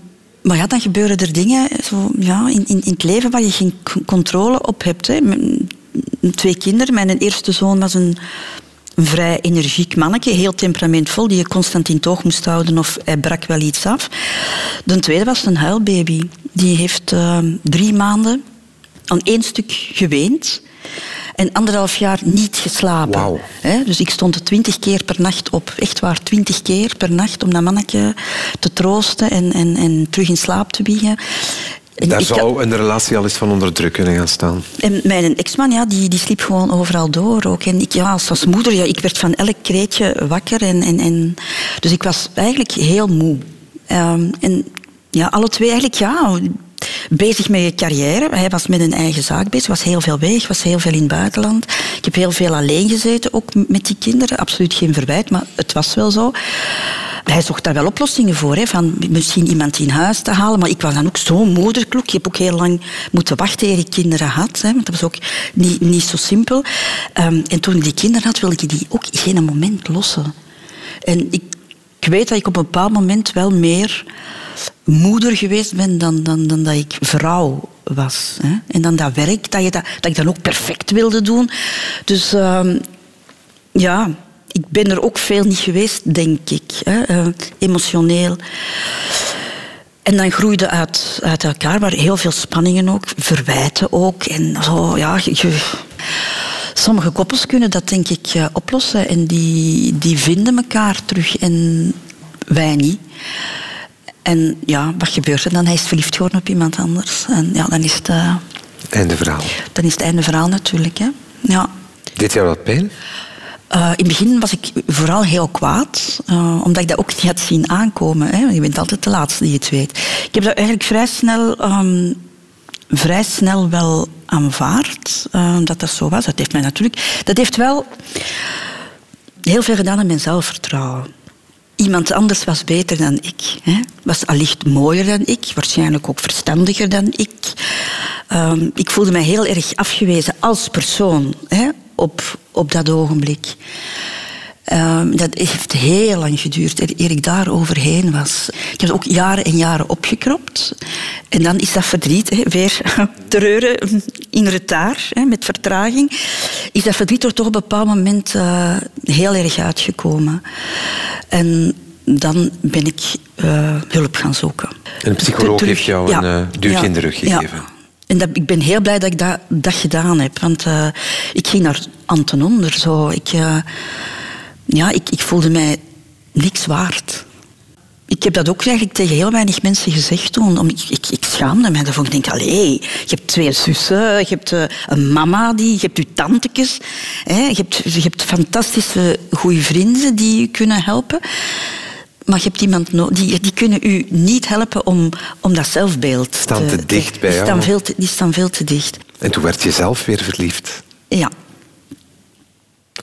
maar ja, dan gebeuren er dingen zo, ja, in, in, in het leven waar je geen controle op hebt. Hè. Twee kinderen. Mijn eerste zoon was een, vrij energiek manneke, heel temperamentvol, die je constant in toog moest houden of hij brak wel iets af. De tweede was een huilbaby. Die heeft ehm, drie maanden aan één stuk geweend en anderhalf jaar niet geslapen. Hè, dus ik stond twintig keer per nacht op. Echt waar, twintig keer per nacht om dat mannetje te troosten en, en, en terug in slaap te wiegen. En Daar zou een relatie al eens van onder druk kunnen gaan staan. en mijn ex-man, ja, die, die sliep gewoon overal door ook. En ik, ja, als, als moeder, ja, ik werd van elk kreetje wakker. En, en, en, dus ik was eigenlijk heel moe. Ehm, en ja, alle twee eigenlijk, ja, bezig met je carrière. Hij was met een eigen zaak bezig, was heel veel weg, was heel veel in het buitenland. Ik heb heel veel alleen gezeten, ook met die kinderen. Absoluut geen verwijt, maar het was wel zo. Hij zocht daar wel oplossingen voor, hè, van misschien iemand in huis te halen. Maar ik was dan ook zo'n moederkloek. Ik heb ook heel lang moeten wachten eer ik kinderen had. Hè, want dat was ook niet, niet zo simpel. Ehm, en toen ik die kinderen had, wilde ik die ook geen moment lossen. En ik, ik weet dat ik op een bepaald moment wel meer moeder geweest ben dan, dan, dan dat ik vrouw was. Hè. En dan dat werk, dat, je dat, dat ik dan ook perfect wilde doen. Dus ehm, ja, ik ben er ook veel niet geweest, denk ik. Hè. Eh, emotioneel. En dan groeide uit, uit elkaar, maar heel veel spanningen ook, verwijten ook. En zo, ja, je- sommige koppels kunnen dat denk ik eh, oplossen en die, die vinden elkaar terug en wij niet. En ja, wat gebeurt er dan? Hij is verliefd geworden op iemand anders. En ja, dan is het, eh, Einde verhaal. dan is het einde verhaal natuurlijk. Hè. Ja. Deed jou dat pijn? Eh, in het begin was ik vooral heel kwaad, omdat ik dat ook niet had zien aankomen. Hè. Je bent altijd de laatste die het weet. Ik heb dat eigenlijk vrij snel, ehm, vrij snel wel aanvaard, eh, dat dat zo was. Dat heeft mij natuurlijk... Dat heeft wel heel veel gedaan aan mijn zelfvertrouwen. Iemand anders was beter dan ik. Hè. Was allicht mooier dan ik, waarschijnlijk ook verstandiger dan ik. Ehm, ik voelde mij heel erg afgewezen als persoon hè, op, op dat ogenblik. Ehm, dat heeft heel lang geduurd eer ik daar overheen was. Ik heb het ook jaren en jaren opgekropt. En dan is dat verdriet weer treuren in retard, met vertraging. Is dat verdriet er toch op een bepaald moment eh, heel erg uitgekomen. En dan ben ik eh, hulp gaan zoeken. En een psycholoog heeft jou ja, een eh, duwtje ja, in de rug ja. gegeven. En dat, ik ben heel blij dat ik dat, dat gedaan heb. Want ik ging naar aan ten onder. Zo. Ik, ja, ik, ik voelde mij niks waard. Ik heb dat ook eigenlijk tegen heel weinig mensen gezegd toen. Om, ik, ik, ik schaamde me daarvoor. Ik denk, allee, je hebt twee zussen, je hebt eh, een mama, die, je hebt je tantekes. Hè, je, hebt, je hebt fantastische goede vrienden die je kunnen helpen. Maar je hebt iemand nodig, die, die kunnen u niet helpen om, om dat zelfbeeld Staan te dicht bij die jou. Staan veel te, die staan veel te dicht. En toen werd je zelf weer verliefd. Ja.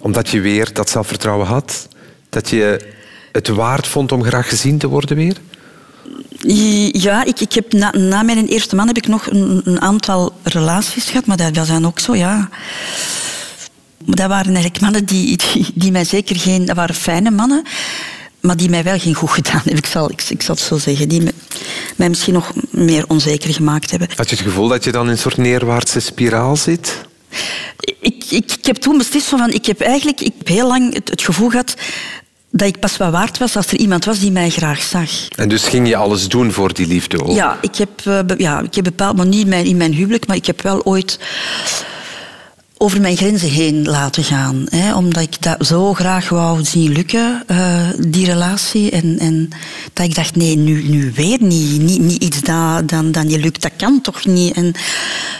Omdat je weer dat zelfvertrouwen had. Dat je het waard vond om graag gezien te worden weer. Ja, ik, ik heb na, na mijn eerste man heb ik nog een, een aantal relaties gehad, maar dat, dat zijn ook zo, ja. Maar dat waren eigenlijk mannen die, die, die mij zeker geen... Dat waren fijne mannen, maar die mij wel geen goed gedaan hebben. Ik zal, ik, ik zal het zo zeggen. Die me- mij misschien nog meer onzeker gemaakt hebben. Had je het gevoel dat je dan in een soort neerwaartse spiraal zit? Ik, ik, ik heb toen beslist van... Ik heb eigenlijk ik heb heel lang het, het gevoel gehad dat ik pas wat waard was als er iemand was die mij graag zag. En dus ging je alles doen voor die liefde ook? Ja, ik heb, eh, ja, ik heb bepaald, maar niet in mijn, in mijn huwelijk, maar ik heb wel ooit over mijn grenzen heen laten gaan. Hè, omdat ik dat zo graag wou zien lukken, eh, die relatie. En, en dat ik dacht, nee, nu, nu weer niet. Niet, niet iets dat, dat, dat niet lukt, dat kan toch niet. En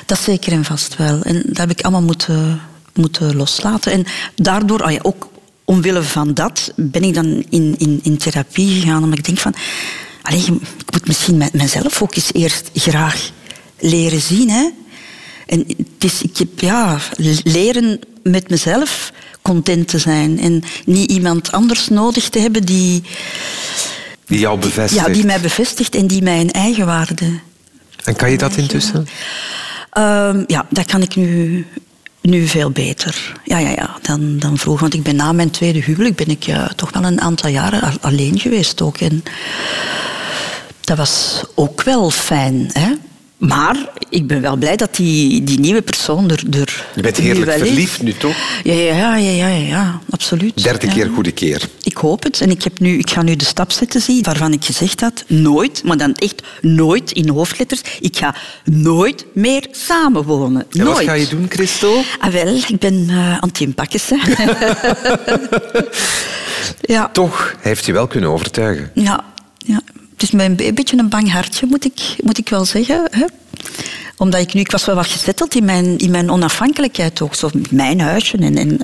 dat zeker en vast wel. En dat heb ik allemaal moeten, moeten loslaten. En daardoor, ah ja, ook omwille van dat, ben ik dan in, in, in therapie gegaan. Omdat ik denk van, allee, ik moet misschien me- mezelf ook eens eerst graag leren zien. Hè? En het is, ik heb ja, leren met mezelf content te zijn. En niet iemand anders nodig te hebben die, Die jou bevestigt. ja, die mij bevestigt en die mij een eigenwaarde. En kan je dat intussen? Ehm, ja, dat kan ik nu, nu veel beter. Ja, ja, ja, dan, dan vroeger. Want ik ben na mijn tweede huwelijk ben ik toch wel een aantal jaren alleen geweest ook. En dat was ook wel fijn. Hè? Maar ik ben wel blij dat die, die nieuwe persoon er, er Je bent heerlijk verliefd nu, toch? Ja, ja, ja, ja, ja, absoluut. Derde keer goede keer. Ik hoop het. En ik, heb nu, ik ga nu de stap zetten, zie, waarvan ik gezegd had, nooit, maar dan echt nooit in hoofdletters, ik ga nooit meer samenwonen. En nooit. wat ga je doen, Christel? Ah, wel, ik ben eh, aan het inpakken. ja, Toch heeft je wel kunnen overtuigen. ja, ja. Is mij een, be- een beetje een bang hartje, moet ik, moet ik wel zeggen. Hè? Omdat ik nu, ik was wel wat gezetteld in mijn, in mijn onafhankelijkheid ook. Zo mijn huisje. En, en,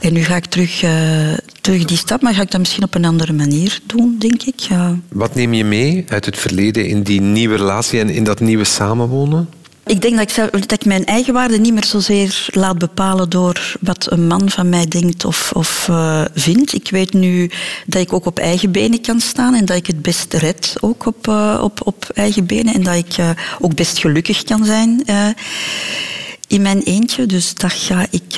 en nu ga ik terug, eh, terug die stap, maar ga ik dat misschien op een andere manier doen, denk ik. Ja. Wat neem je mee uit het verleden in die nieuwe relatie en in dat nieuwe samenwonen? Ik denk dat ik, dat ik mijn eigen waarde niet meer zozeer laat bepalen door wat een man van mij denkt of, of eh, vindt. Ik weet nu dat ik ook op eigen benen kan staan en dat ik het best red ook op, eh, op, op eigen benen. En dat ik eh, ook best gelukkig kan zijn in mijn eentje. Dus dat ga ik,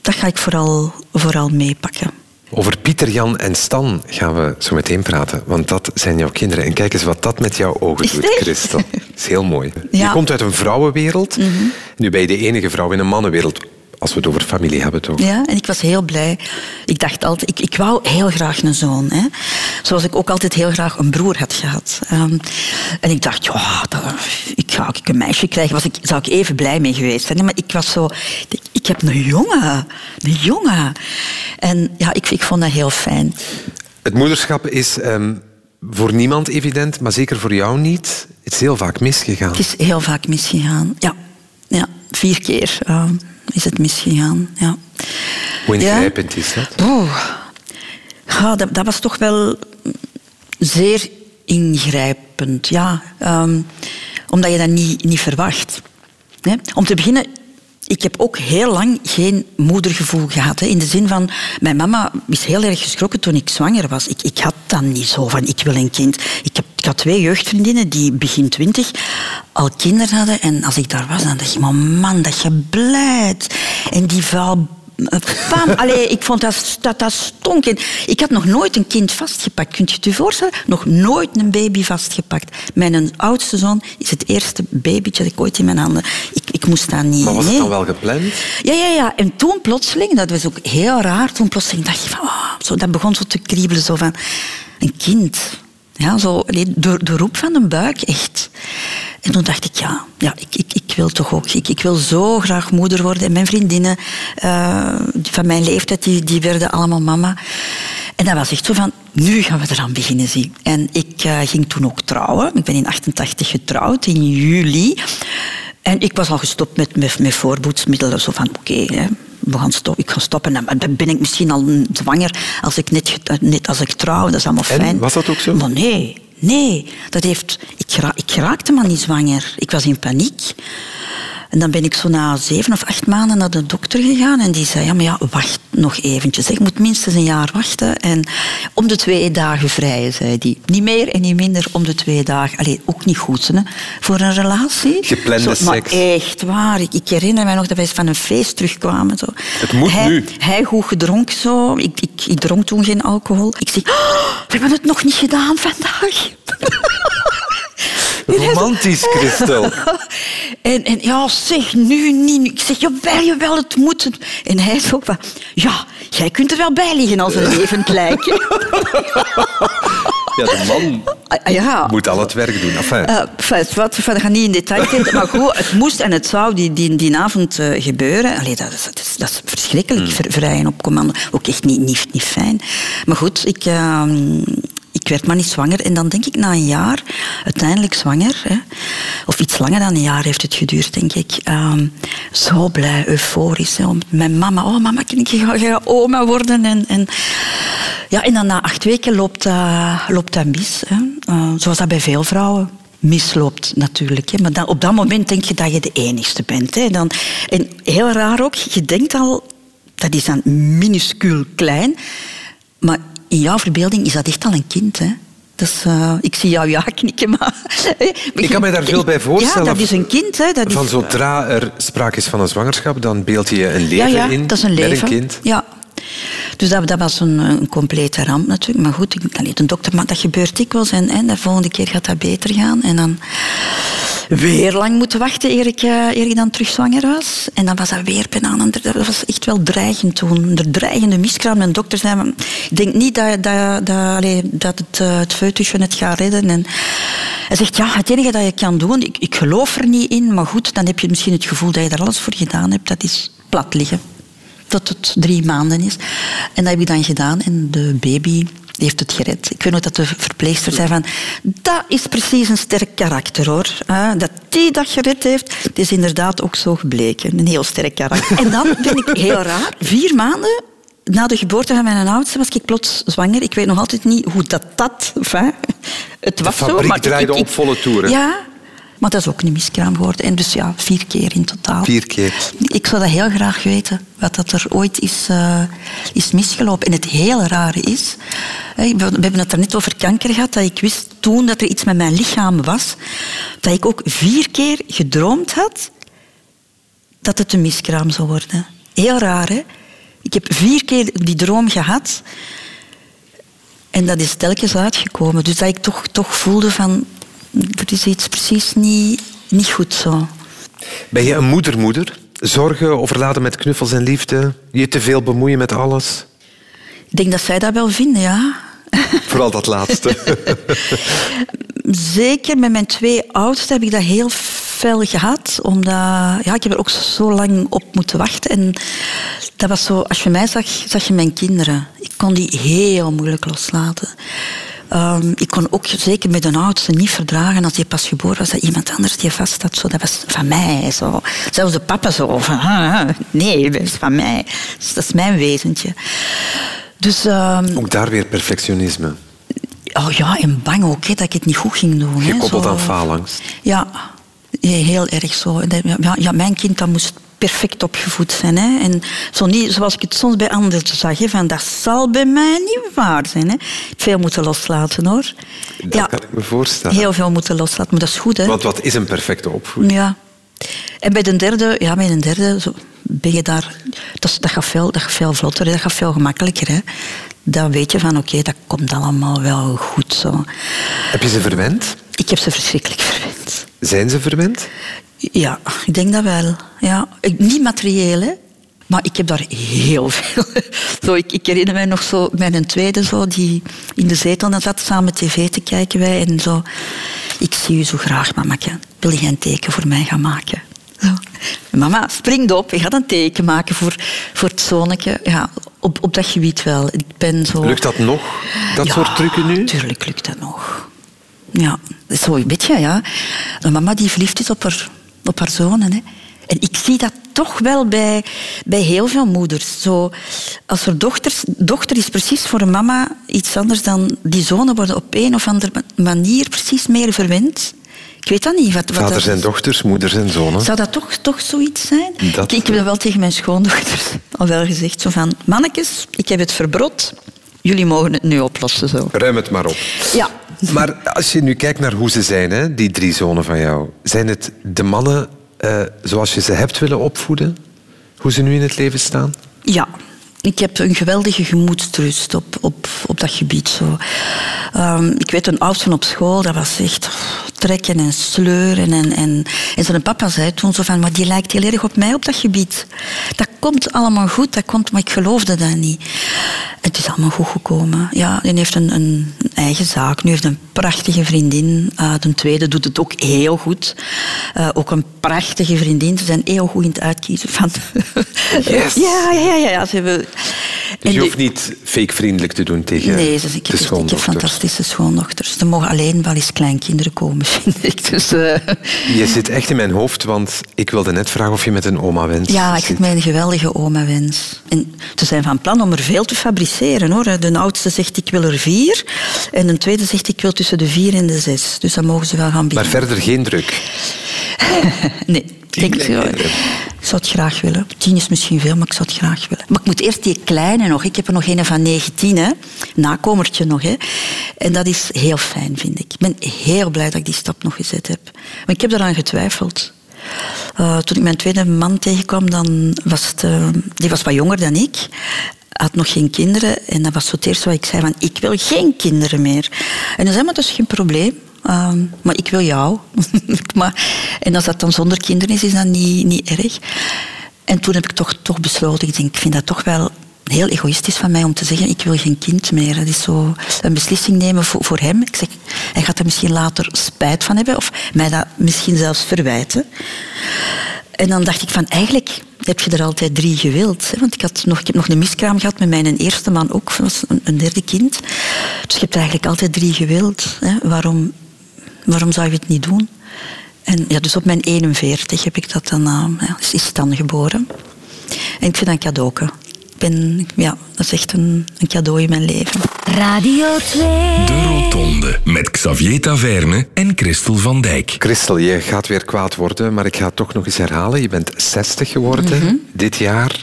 dat ga ik vooral, vooral meepakken. Over Pieter, Jan en Stan gaan we zo meteen praten, want dat zijn jouw kinderen. En kijk eens wat dat met jouw ogen doet? Christel. Dat is heel mooi. Je Ja. Mhm. komt uit een vrouwenwereld. Nu ben je de enige vrouw in een mannenwereld, als we het over familie hebben, toch? Ja, en ik was heel blij. Ik dacht altijd, ik, ik wou heel graag een zoon. Hè. Zoals ik ook altijd heel graag een broer had gehad. Ehm, en ik dacht, ja, dat, ik ga ik een meisje krijgen, was ik, zou ik even blij mee geweest zijn. Maar ik was zo, ik, ik heb een jongen, een jongen. En ja, ik, ik vond dat heel fijn. Het moederschap is ehm, voor niemand evident, maar zeker voor jou niet. Het is heel vaak misgegaan. Het is heel vaak misgegaan. Ja, ja vier keer ehm, is het misgegaan. Ja. Hoe Ja. ingrijpend is dat? Oeh. Ja, dat, dat was toch wel zeer ingrijpend. Ja, Ehm, omdat je dat niet, niet verwacht. Om te beginnen, ik heb ook heel lang geen moedergevoel gehad. Hè? In de zin van, mijn mama is heel erg geschrokken toen ik zwanger was. Ik, ik had dan niet zo van, ik wil een kind. Ik, heb, ik had twee jeugdvriendinnen die begin twintig al kinderen hadden. En als ik daar was, dan dacht ik, man, dat je blijft. En die vuil Pam, allee, ik vond dat, dat, dat stonk. En ik had nog nooit een kind vastgepakt. Kunt je het je voorstellen? Nog nooit een baby vastgepakt. Mijn oudste zoon is het eerste babytje dat ik ooit in mijn handen... Ik, ik moest dat niet... Maar was het nee. dan wel gepland? Ja, ja, ja. En toen plotseling, dat was ook heel raar, toen plotseling dacht je van... Oh, zo, dat begon zo te kriebelen, zo van... Een kind. Ja, zo, de, de roep van een buik, echt. En toen dacht ik, ja, ja ik, ik, ik wil toch ook... Ik, ik wil zo graag moeder worden. En mijn vriendinnen eh, van mijn leeftijd, die, die werden allemaal mama. En dat was echt zo van, nu gaan we eraan beginnen, zie. En ik eh, ging toen ook trouwen. Ik ben in 88 getrouwd, in juli. En ik was al gestopt met, met, met voorboedsmiddelen. Zo van, oké, we gaan stoppen. ik ga stoppen. En dan ben ik misschien al zwanger als ik net, get- net als ik trouw. Dat is allemaal En, fijn. was dat ook zo? Maar nee, nee. Dat heeft, ik, ik raakte maar niet zwanger. Ik was in paniek. En dan ben ik zo na zeven of acht maanden naar de dokter gegaan en die zei, ja, maar ja, wacht nog eventjes. Ik moet minstens een jaar wachten en om de twee dagen vrij, zei die. Niet meer en niet minder om de twee dagen. Allee, ook niet goed hè, voor een relatie. Geplande Zo, maar seks. echt waar. Ik, ik herinner mij nog dat wij van een feest terugkwamen. Zo. Het moet hij, nu. Hij goed gedronken zo. Ik, ik, ik dronk toen geen alcohol. Ik zeg, "Oh, we hebben het nog niet gedaan vandaag. Romantisch, Christel. En, en ja, zeg nu niet. Ik zeg, jawel, jawel, het moet. het. En hij zo van, ja, jij kunt er wel bij liggen als een levend lijk. Ja, de man Ah, ja. moet al het werk doen. Enfin, enfin, wat, we gaan niet in detail treden, maar goed, het moest en het zou die, die, die avond eh, gebeuren. Allee, dat, is, dat, is, dat is verschrikkelijk, ver, vrijen op commando. Ook echt niet, niet, niet fijn. Maar goed, ik, ehm, ik werd maar niet zwanger. En dan denk ik na een jaar, uiteindelijk zwanger, hè, of iets langer dan een jaar heeft het geduurd, denk ik. ehm, zo blij, euforisch. Hè, om- mijn mama, oh mama, ik ga, oma worden. En, en, ja, en dan na acht weken loopt dat, loopt dat mis. Hè. Eh, zoals dat bij veel vrouwen misloopt natuurlijk. Hè. Maar dan, op dat moment denk je dat je de enigste bent. Hè. Dan, en heel raar ook, je denkt al, dat is dan minuscuul klein. Maar in jouw verbeelding is dat echt al een kind. Hè. Dus, ik zie jou ja knikken, maar... Ik kan me daar veel bij voorstellen. Ja, dat is een kind. Hè. Dat van is, zodra er sprake is van een zwangerschap, dan beeld je een leven ja, ja, in dat is een leven. met een kind. Ja. Dus dat, dat was een, een complete ramp natuurlijk. Maar goed, ik, allee, de dokter, maar dat gebeurt dikwijls. En, en de volgende keer gaat dat beter gaan. En dan weer lang moeten wachten eer ik, eh, eer ik dan terug zwanger was. En dan was dat weer een- Dat was echt wel dreigend toen. De dreigende miskraam. Mijn dokter zei, ik denk niet dat, dat, dat, dat het, eh, het foetusje het gaat redden. En hij zegt, ja, het enige dat je kan doen... Ik, ik geloof er niet in, maar goed, dan heb je misschien het gevoel dat je er alles voor gedaan hebt. Dat is plat liggen tot het drie maanden is. En dat heb ik dan gedaan en de baby heeft het gered. Ik weet nog dat de verpleegster zei van... Dat is precies een sterk karakter, hoor. Dat die dat gered heeft, het is inderdaad ook zo gebleken. Een heel sterk karakter. En dan ben ik heel raar. Vier maanden na de geboorte van mijn oudste was ik plots zwanger. Ik weet nog altijd niet hoe dat dat... Enfin, het was zo, fabriek maar ik- draaide ik- op volle toeren. Ja, maar dat is ook een miskraam geworden. En dus ja, vier keer in totaal. Vier keer. Ik zou dat heel graag weten, wat dat er ooit is, eh, is misgelopen. En het hele rare is, we hebben het er net over kanker gehad, dat ik wist toen dat er iets met mijn lichaam was, dat ik ook vier keer gedroomd had dat het een miskraam zou worden. Heel raar, hè? Ik heb vier keer die droom gehad en dat is telkens uitgekomen. Dus dat ik toch, toch voelde van, er is iets precies niet, niet goed zo. Ben je een moedermoeder? Zorgen, overladen met knuffels en liefde? Je te veel bemoeien met alles? Ik denk dat zij dat wel vinden, ja. Vooral dat laatste. Zeker met mijn twee oudsten heb ik dat heel fel gehad. Omdat ja, ik heb er ook zo lang op moeten wachten. En dat was zo, als je mij zag, zag je mijn kinderen. Ik kon die heel moeilijk loslaten. Ehm, ik kon ook zeker met een oudste niet verdragen als die pas geboren was, dat iemand anders die vast had. Zo, dat was van mij. Zo. Zelfs de papa zo van, "Ah, ah, nee, dat is van mij. Dus dat is mijn wezentje. Dus, ehm, Ook daar weer perfectionisme. Oh ja, en bang ook, hè, dat ik het niet goed ging doen. hè, Gekoppeld zo. aan faalangst. Ja, heel erg zo. Ja, mijn kind dat moest perfect opgevoed zijn. Hè. En zo niet zoals ik het soms bij anderen zag. Hè, van, dat zal bij mij niet waar zijn. Hè. Veel moeten loslaten, hoor. Dat ja, kan ik me voorstellen. heel veel moeten loslaten. Maar dat is goed, hè. Want wat is een perfecte opvoeding? Ja. En bij de derde, ja, bij de derde zo ben je daar... Dat, dat, gaat veel, dat gaat veel vlotter, dat gaat veel gemakkelijker. Hè. Dan weet je van, oké, dat komt allemaal wel goed zo. Heb je ze verwend? Ik heb ze verschrikkelijk verwend. Zijn ze verwend? Ja, ik denk dat wel. Ja. Ik- Niet materieel, hè. Maar ik heb daar heel veel. Zo, ik, ik herinner mij nog zo mijn tweede zo, die in de zetel zat samen tv te kijken wij en zo. Ik zie u zo graag, mamake. Wil je een teken voor mij gaan maken? Zo. Mama, spring op. Je gaat een teken maken voor, voor het zonnetje. Ja, op, op dat gebied wel. Ik ben zo... Lukt dat nog, dat Ja, soort trucken nu? Tuurlijk lukt dat nog. Ja, zo een beetje, ja. Een mama die verliefd is op haar, op haar zonen. Hè. En ik zie dat toch wel bij, bij heel veel moeders. Zo, als er dochters... Dochter is precies voor een mama iets anders dan... Die zonen worden op een of andere manier precies meer verwend. Ik weet dat niet. Wat, wat Vaders en dochters, moeders en zonen. Zou dat toch, toch zoiets zijn? Dat- Ik, ik heb dat wel tegen mijn schoondochters al wel gezegd. Zo van, mannetjes, ik heb het verbrod. Jullie mogen het nu oplossen. Zo. Ruim het maar op. Ja. Maar als je nu kijkt naar hoe ze zijn, hè, die drie zonen van jou. Zijn het de mannen eh, zoals je ze hebt willen opvoeden? Hoe ze nu in het leven staan? Ja, ik heb een geweldige gemoedsrust op, op, op dat gebied. Zo. Ehm, ik weet, een oud van op school, dat was echt trekken en sleuren. En, en, en zijn papa zei toen zo van, maar die lijkt heel erg op mij op dat gebied. Dat komt allemaal goed, dat komt, maar ik geloofde dat niet. Het is allemaal goed gekomen. Ja, hij heeft een, een eigen zaak. Nu heeft een prachtige vriendin. Uh, de tweede doet het ook heel goed. Uh, ook een prachtige vriendin. Ze zijn heel goed in het uitkiezen van... Yes. ja, ja, ja, ja. Ze hebben... Dus je hoeft niet fake-vriendelijk te doen tegen nee, dus ik, de heb, ik heb schoondochters. fantastische schoondochters. Er mogen alleen wel eens kleinkinderen komen, vind ik. Dus, uh... Je zit echt in mijn hoofd, want ik wilde net vragen of je met een oma wens Ja, ik heb mijn geweldige oma wens. En ze zijn van plan om er veel te fabriceren. Hoor. De oudste zegt ik wil er vier. En de tweede zegt ik wil tussen de vier en de zes. Dus dan mogen ze wel gaan Maar bieden. verder geen druk. nee, ik, denk, ik zou het graag willen. Tien is misschien veel, maar ik zou het graag willen. Maar ik moet eerst die kleine nog. Ik heb er nog een van 19, hè. nakomertje nog. Hè. En dat is heel fijn, vind ik. Ik ben heel blij dat ik die stap nog gezet heb. Maar ik heb eraan getwijfeld. Uh, toen ik mijn tweede man tegenkwam, dan was het, uh, die was wat jonger dan ik. Had nog geen kinderen. En dat was het eerste wat ik zei: van, Ik wil geen kinderen meer. En dan zei maar, dat is geen probleem. Uh, maar ik wil jou. maar, en als dat dan zonder kinderen is, is dat niet, niet erg. En toen heb ik toch, toch besloten, ik denk, ik vind dat toch wel heel egoïstisch van mij om te zeggen, ik wil geen kind meer. Dat is zo een beslissing nemen voor, hem. Ik zeg, hij gaat er misschien later spijt van hebben of mij dat misschien zelfs verwijten. En dan dacht ik van, eigenlijk heb je er altijd drie gewild. Hè? Want ik, had nog, ik heb nog een miskraam gehad met mijn eerste man ook, een derde kind. Dus je hebt er eigenlijk altijd drie gewild. Hè? Waarom, waarom zou je het niet doen? En ja, dus op mijn 41 heb ik dat dan, uh, ja, is Stan geboren. En ik vind dat een cadeau. Ik ben, ja, dat is echt een, een cadeau in mijn leven. Radio 2. De Rotonde met Xavier Taverne en Christel van Dijk. Christel, je gaat weer kwaad worden, maar ik ga het toch nog eens herhalen. Je bent 60 geworden Mhm. dit jaar.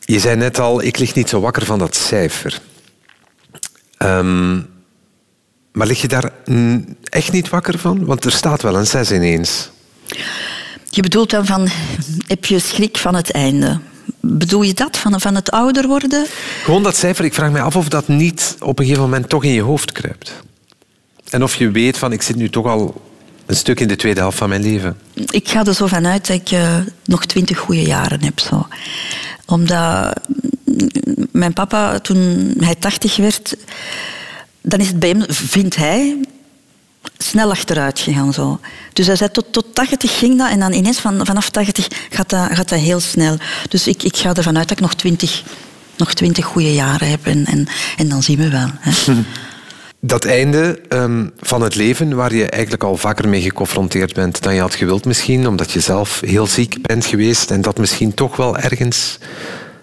Je zei net al, ik lig niet zo wakker van dat cijfer. Ehm, maar lig je daar mm, echt niet wakker van? Want er staat wel een 6 ineens. Je bedoelt dan van, heb je schrik van het einde? Bedoel je dat, van, van het ouder worden? Gewoon dat cijfer, ik vraag me af of dat niet op een gegeven moment toch in je hoofd kruipt. En of je weet van, ik zit nu toch al een stuk in de tweede helft van mijn leven. Ik ga er zo vanuit dat ik uh, nog twintig goede jaren heb. Zo. Omdat mijn papa, toen hij tachtig werd, dan is het bij hem, vindt hij, snel achteruit gegaan. Zo. Dus hij zei tot, tot 80 ging dat en dan ineens van, vanaf 80 gaat dat, gaat dat heel snel. Dus ik, ik ga ervan uit dat ik nog 20, nog 20 goede jaren heb en, en, en dan zien we wel. Hè. Dat einde um, van het leven, waar je eigenlijk al vaker mee geconfronteerd bent dan je had gewild misschien, omdat je zelf heel ziek bent geweest en dat misschien toch wel ergens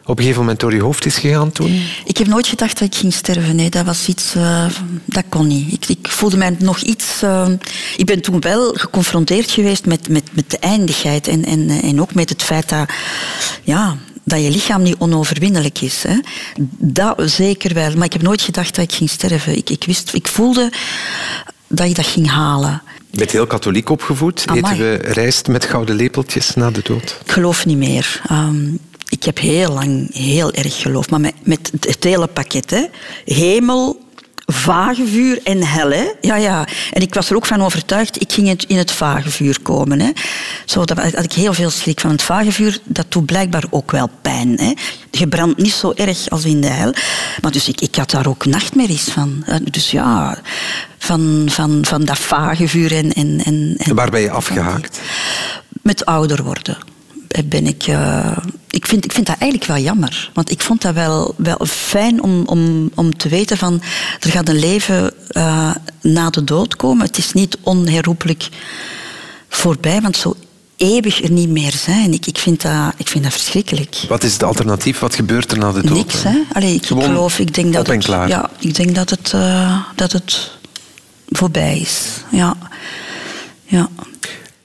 op een gegeven moment door je hoofd is gegaan toen? Ik heb nooit gedacht dat ik ging sterven. Nee, dat was iets... Uh, dat kon niet. Ik, ik, voelde mij nog iets... Uh, ik ben toen wel geconfronteerd geweest met, met, met de eindigheid. En, en, en ook met het feit dat... Ja, dat je lichaam niet onoverwinnelijk is. Hè. Dat zeker wel. Maar ik heb nooit gedacht dat ik ging sterven. Ik, ik, wist, ik voelde dat je dat ging halen. Je bent heel katholiek opgevoed. Amai. Eten we rijst met gouden lepeltjes na de dood? Ik geloof niet meer. Um, ik heb heel lang heel erg geloofd. Maar met, met het hele pakket. Hè. Hemel, vagevuur en hel. Hè. Ja, ja. En ik was er ook van overtuigd, ik ging in het vagevuur komen. Hè. Zo, daar had ik heel veel schrik van. Het vagevuur, dat doet blijkbaar ook wel pijn. Hè. Je brandt niet zo erg als in de hel. Maar dus ik, ik had daar ook nachtmerries van. Dus ja, van, van, van dat vagevuur en... en, en, en Waar ben je afgehaakt? Met ouder worden ben ik... Uh, ik, vind, ik vind dat eigenlijk wel jammer. Want ik vond dat wel, wel fijn om, om, om te weten van... Er gaat een leven uh, na de dood komen. Het is niet onherroepelijk voorbij, want zo eeuwig er niet meer zijn. Ik, ik, vind, dat, ik vind dat verschrikkelijk. Wat is het alternatief? Wat gebeurt er na de dood? Niks, hè? Allee, ik, ik geloof, ik denk dat. Het, ja, ik denk dat het... Uh, dat het voorbij is. Ja. ja.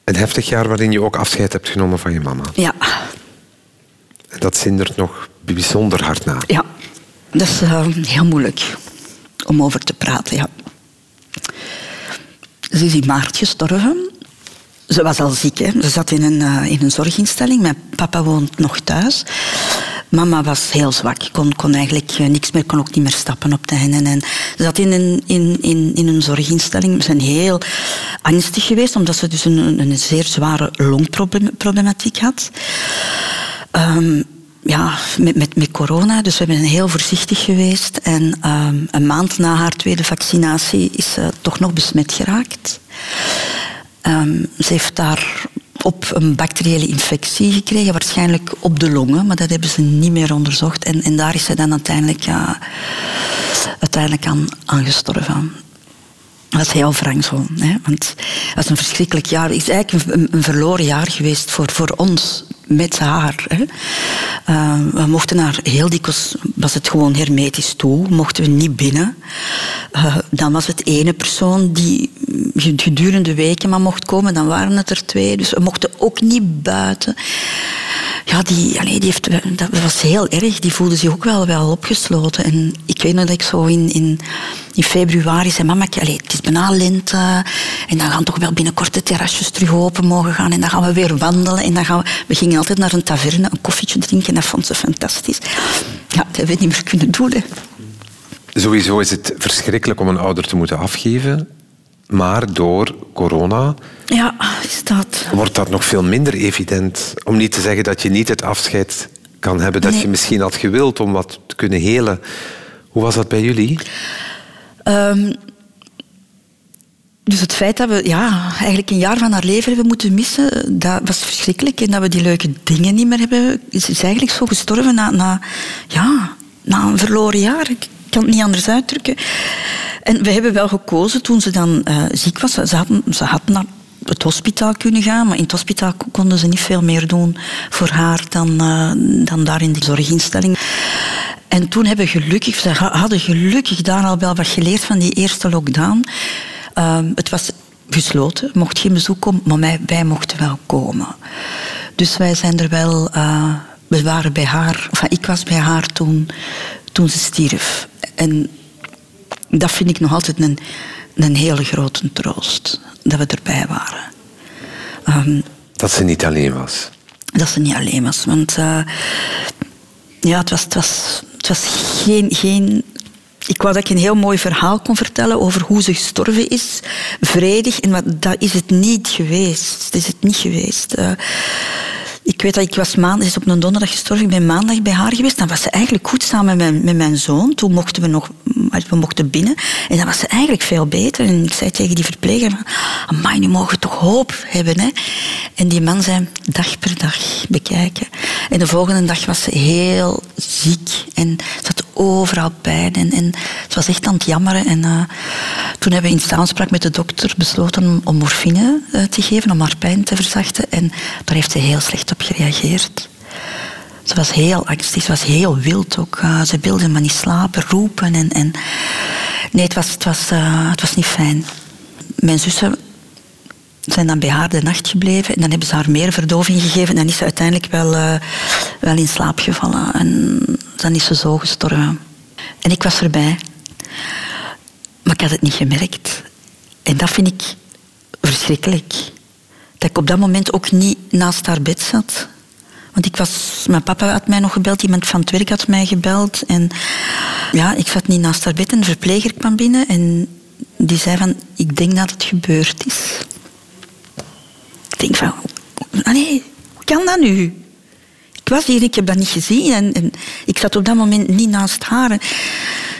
Een heftig jaar waarin je ook afscheid hebt genomen van je mama. Ja. En dat zindert nog bijzonder hard na. Ja, dat is uh, heel moeilijk om over te praten. Ja. Ze is in maart gestorven. Ze was al ziek. Hè. Ze zat in een, uh, in een zorginstelling. Mijn papa woont nog thuis. Mama was heel zwak, kon, kon eigenlijk uh, niks meer, kon ook niet meer stappen op de einde. En ze zat in een, in, in, in een zorginstelling. We zijn heel angstig geweest, omdat ze dus een, een zeer zware longproblematiek had. Um, ja, met, met, met corona. Dus we zijn heel voorzichtig geweest. En um, een maand na haar tweede vaccinatie is ze toch nog besmet geraakt. Um, ze heeft daar op een bacteriële infectie gekregen, waarschijnlijk op de longen, maar dat hebben ze niet meer onderzocht. En, en daar is ze dan uiteindelijk, ja, uiteindelijk aan, aan gestorven. Is heel zo. Hè? Want het was een verschrikkelijk jaar. Het is eigenlijk een, verloren jaar geweest voor, voor ons met haar. Hè? Uh, we mochten naar heel dikwijls, was het gewoon hermetisch toe, mochten we niet binnen. Uh, dan was het ene persoon die gedurende weken maar mocht komen, dan waren het er twee. Dus we mochten ook niet buiten. Ja, die, allee, die heeft, dat was heel erg. Die voelde zich ook wel, wel opgesloten. En ik weet nog dat ik zo in, in, februari zei... Mama, allee, het is bijna lente. En dan gaan toch wel binnenkort de terrasjes terug open mogen gaan. En dan gaan we weer wandelen. En dan gaan we... We gingen altijd naar een taverne, een koffietje drinken. En dat vond ze fantastisch. Ja, dat hebben we niet meer kunnen doen. Sowieso is het verschrikkelijk om een ouder te moeten afgeven. Maar door corona ja, is dat. wordt dat nog veel minder evident. Om niet te zeggen dat je niet het afscheid kan hebben dat je misschien had gewild om wat te kunnen helen. Hoe was dat bij jullie? Um, dus het feit dat we ja, eigenlijk een jaar van haar leven hebben moeten missen, dat was verschrikkelijk. En dat we die leuke dingen niet meer hebben, is, is eigenlijk zo gestorven na, na, ja, na een verloren jaar. Ik kan het niet anders uitdrukken. En we hebben wel gekozen toen ze dan uh, ziek was. Ze hadden, ze had naar het hospitaal kunnen gaan, maar in het hospitaal konden ze niet veel meer doen voor haar dan, uh, dan daar in de zorginstelling. En toen hebben gelukkig, ze hadden gelukkig daar al wel wat geleerd van die eerste lockdown. Uh, het was gesloten, mocht geen bezoek komen, maar wij, mochten wel komen. Dus wij zijn er wel, uh, we waren bij haar, ik was bij haar toen, toen ze stierf. En dat vind ik nog altijd een, een hele grote troost, dat we erbij waren. Um, dat ze niet alleen was? Dat ze niet alleen was, want uh, ja, het was, het was, het was geen, geen ik wou dat ik een heel mooi verhaal kon vertellen over hoe ze gestorven is. Vredig. En wat, dat is het niet geweest. Dat is het niet geweest. Uh, ik weet dat ik was maandag, is op een donderdag gestorven. Ik ben maandag bij haar geweest. Dan was ze eigenlijk goed samen met mijn, met mijn zoon. Toen mochten we nog we mochten binnen. En dan was ze eigenlijk veel beter. En ik zei tegen die verpleger, amai, nu mogen we toch hoop hebben. Hè? En die man zei, dag per dag bekijken. En de volgende dag was ze heel ziek. En ze overal pijn. En, en het was echt aan het jammeren. En uh, toen hebben we in samenspraak met de dokter besloten om morfine uh, te geven, om haar pijn te verzachten. En daar heeft ze heel slecht op gereageerd. Ze was heel angstig, ze was heel wild ook. Uh, ze wilde maar niet slapen, roepen. En, en... Nee, het was, het, was, het was niet fijn. Mijn zussen zijn dan bij haar de nacht gebleven. En dan hebben ze haar meer verdoving gegeven. En is ze uiteindelijk wel, wel in slaap gevallen. En dan is ze zo gestorven. En ik was erbij. Maar ik had het niet gemerkt. En dat vind ik verschrikkelijk. Dat ik op dat moment ook niet naast haar bed zat. Want ik was, mijn papa had mij nog gebeld, iemand van het werk had mij gebeld. En ja, ik zat niet naast haar bed en de verpleger kwam binnen en die zei van, ik denk dat het gebeurd is. Ik denk van, nee, hoe kan dat nu? Was hier, ik heb dat niet gezien en, en ik zat op dat moment niet naast haar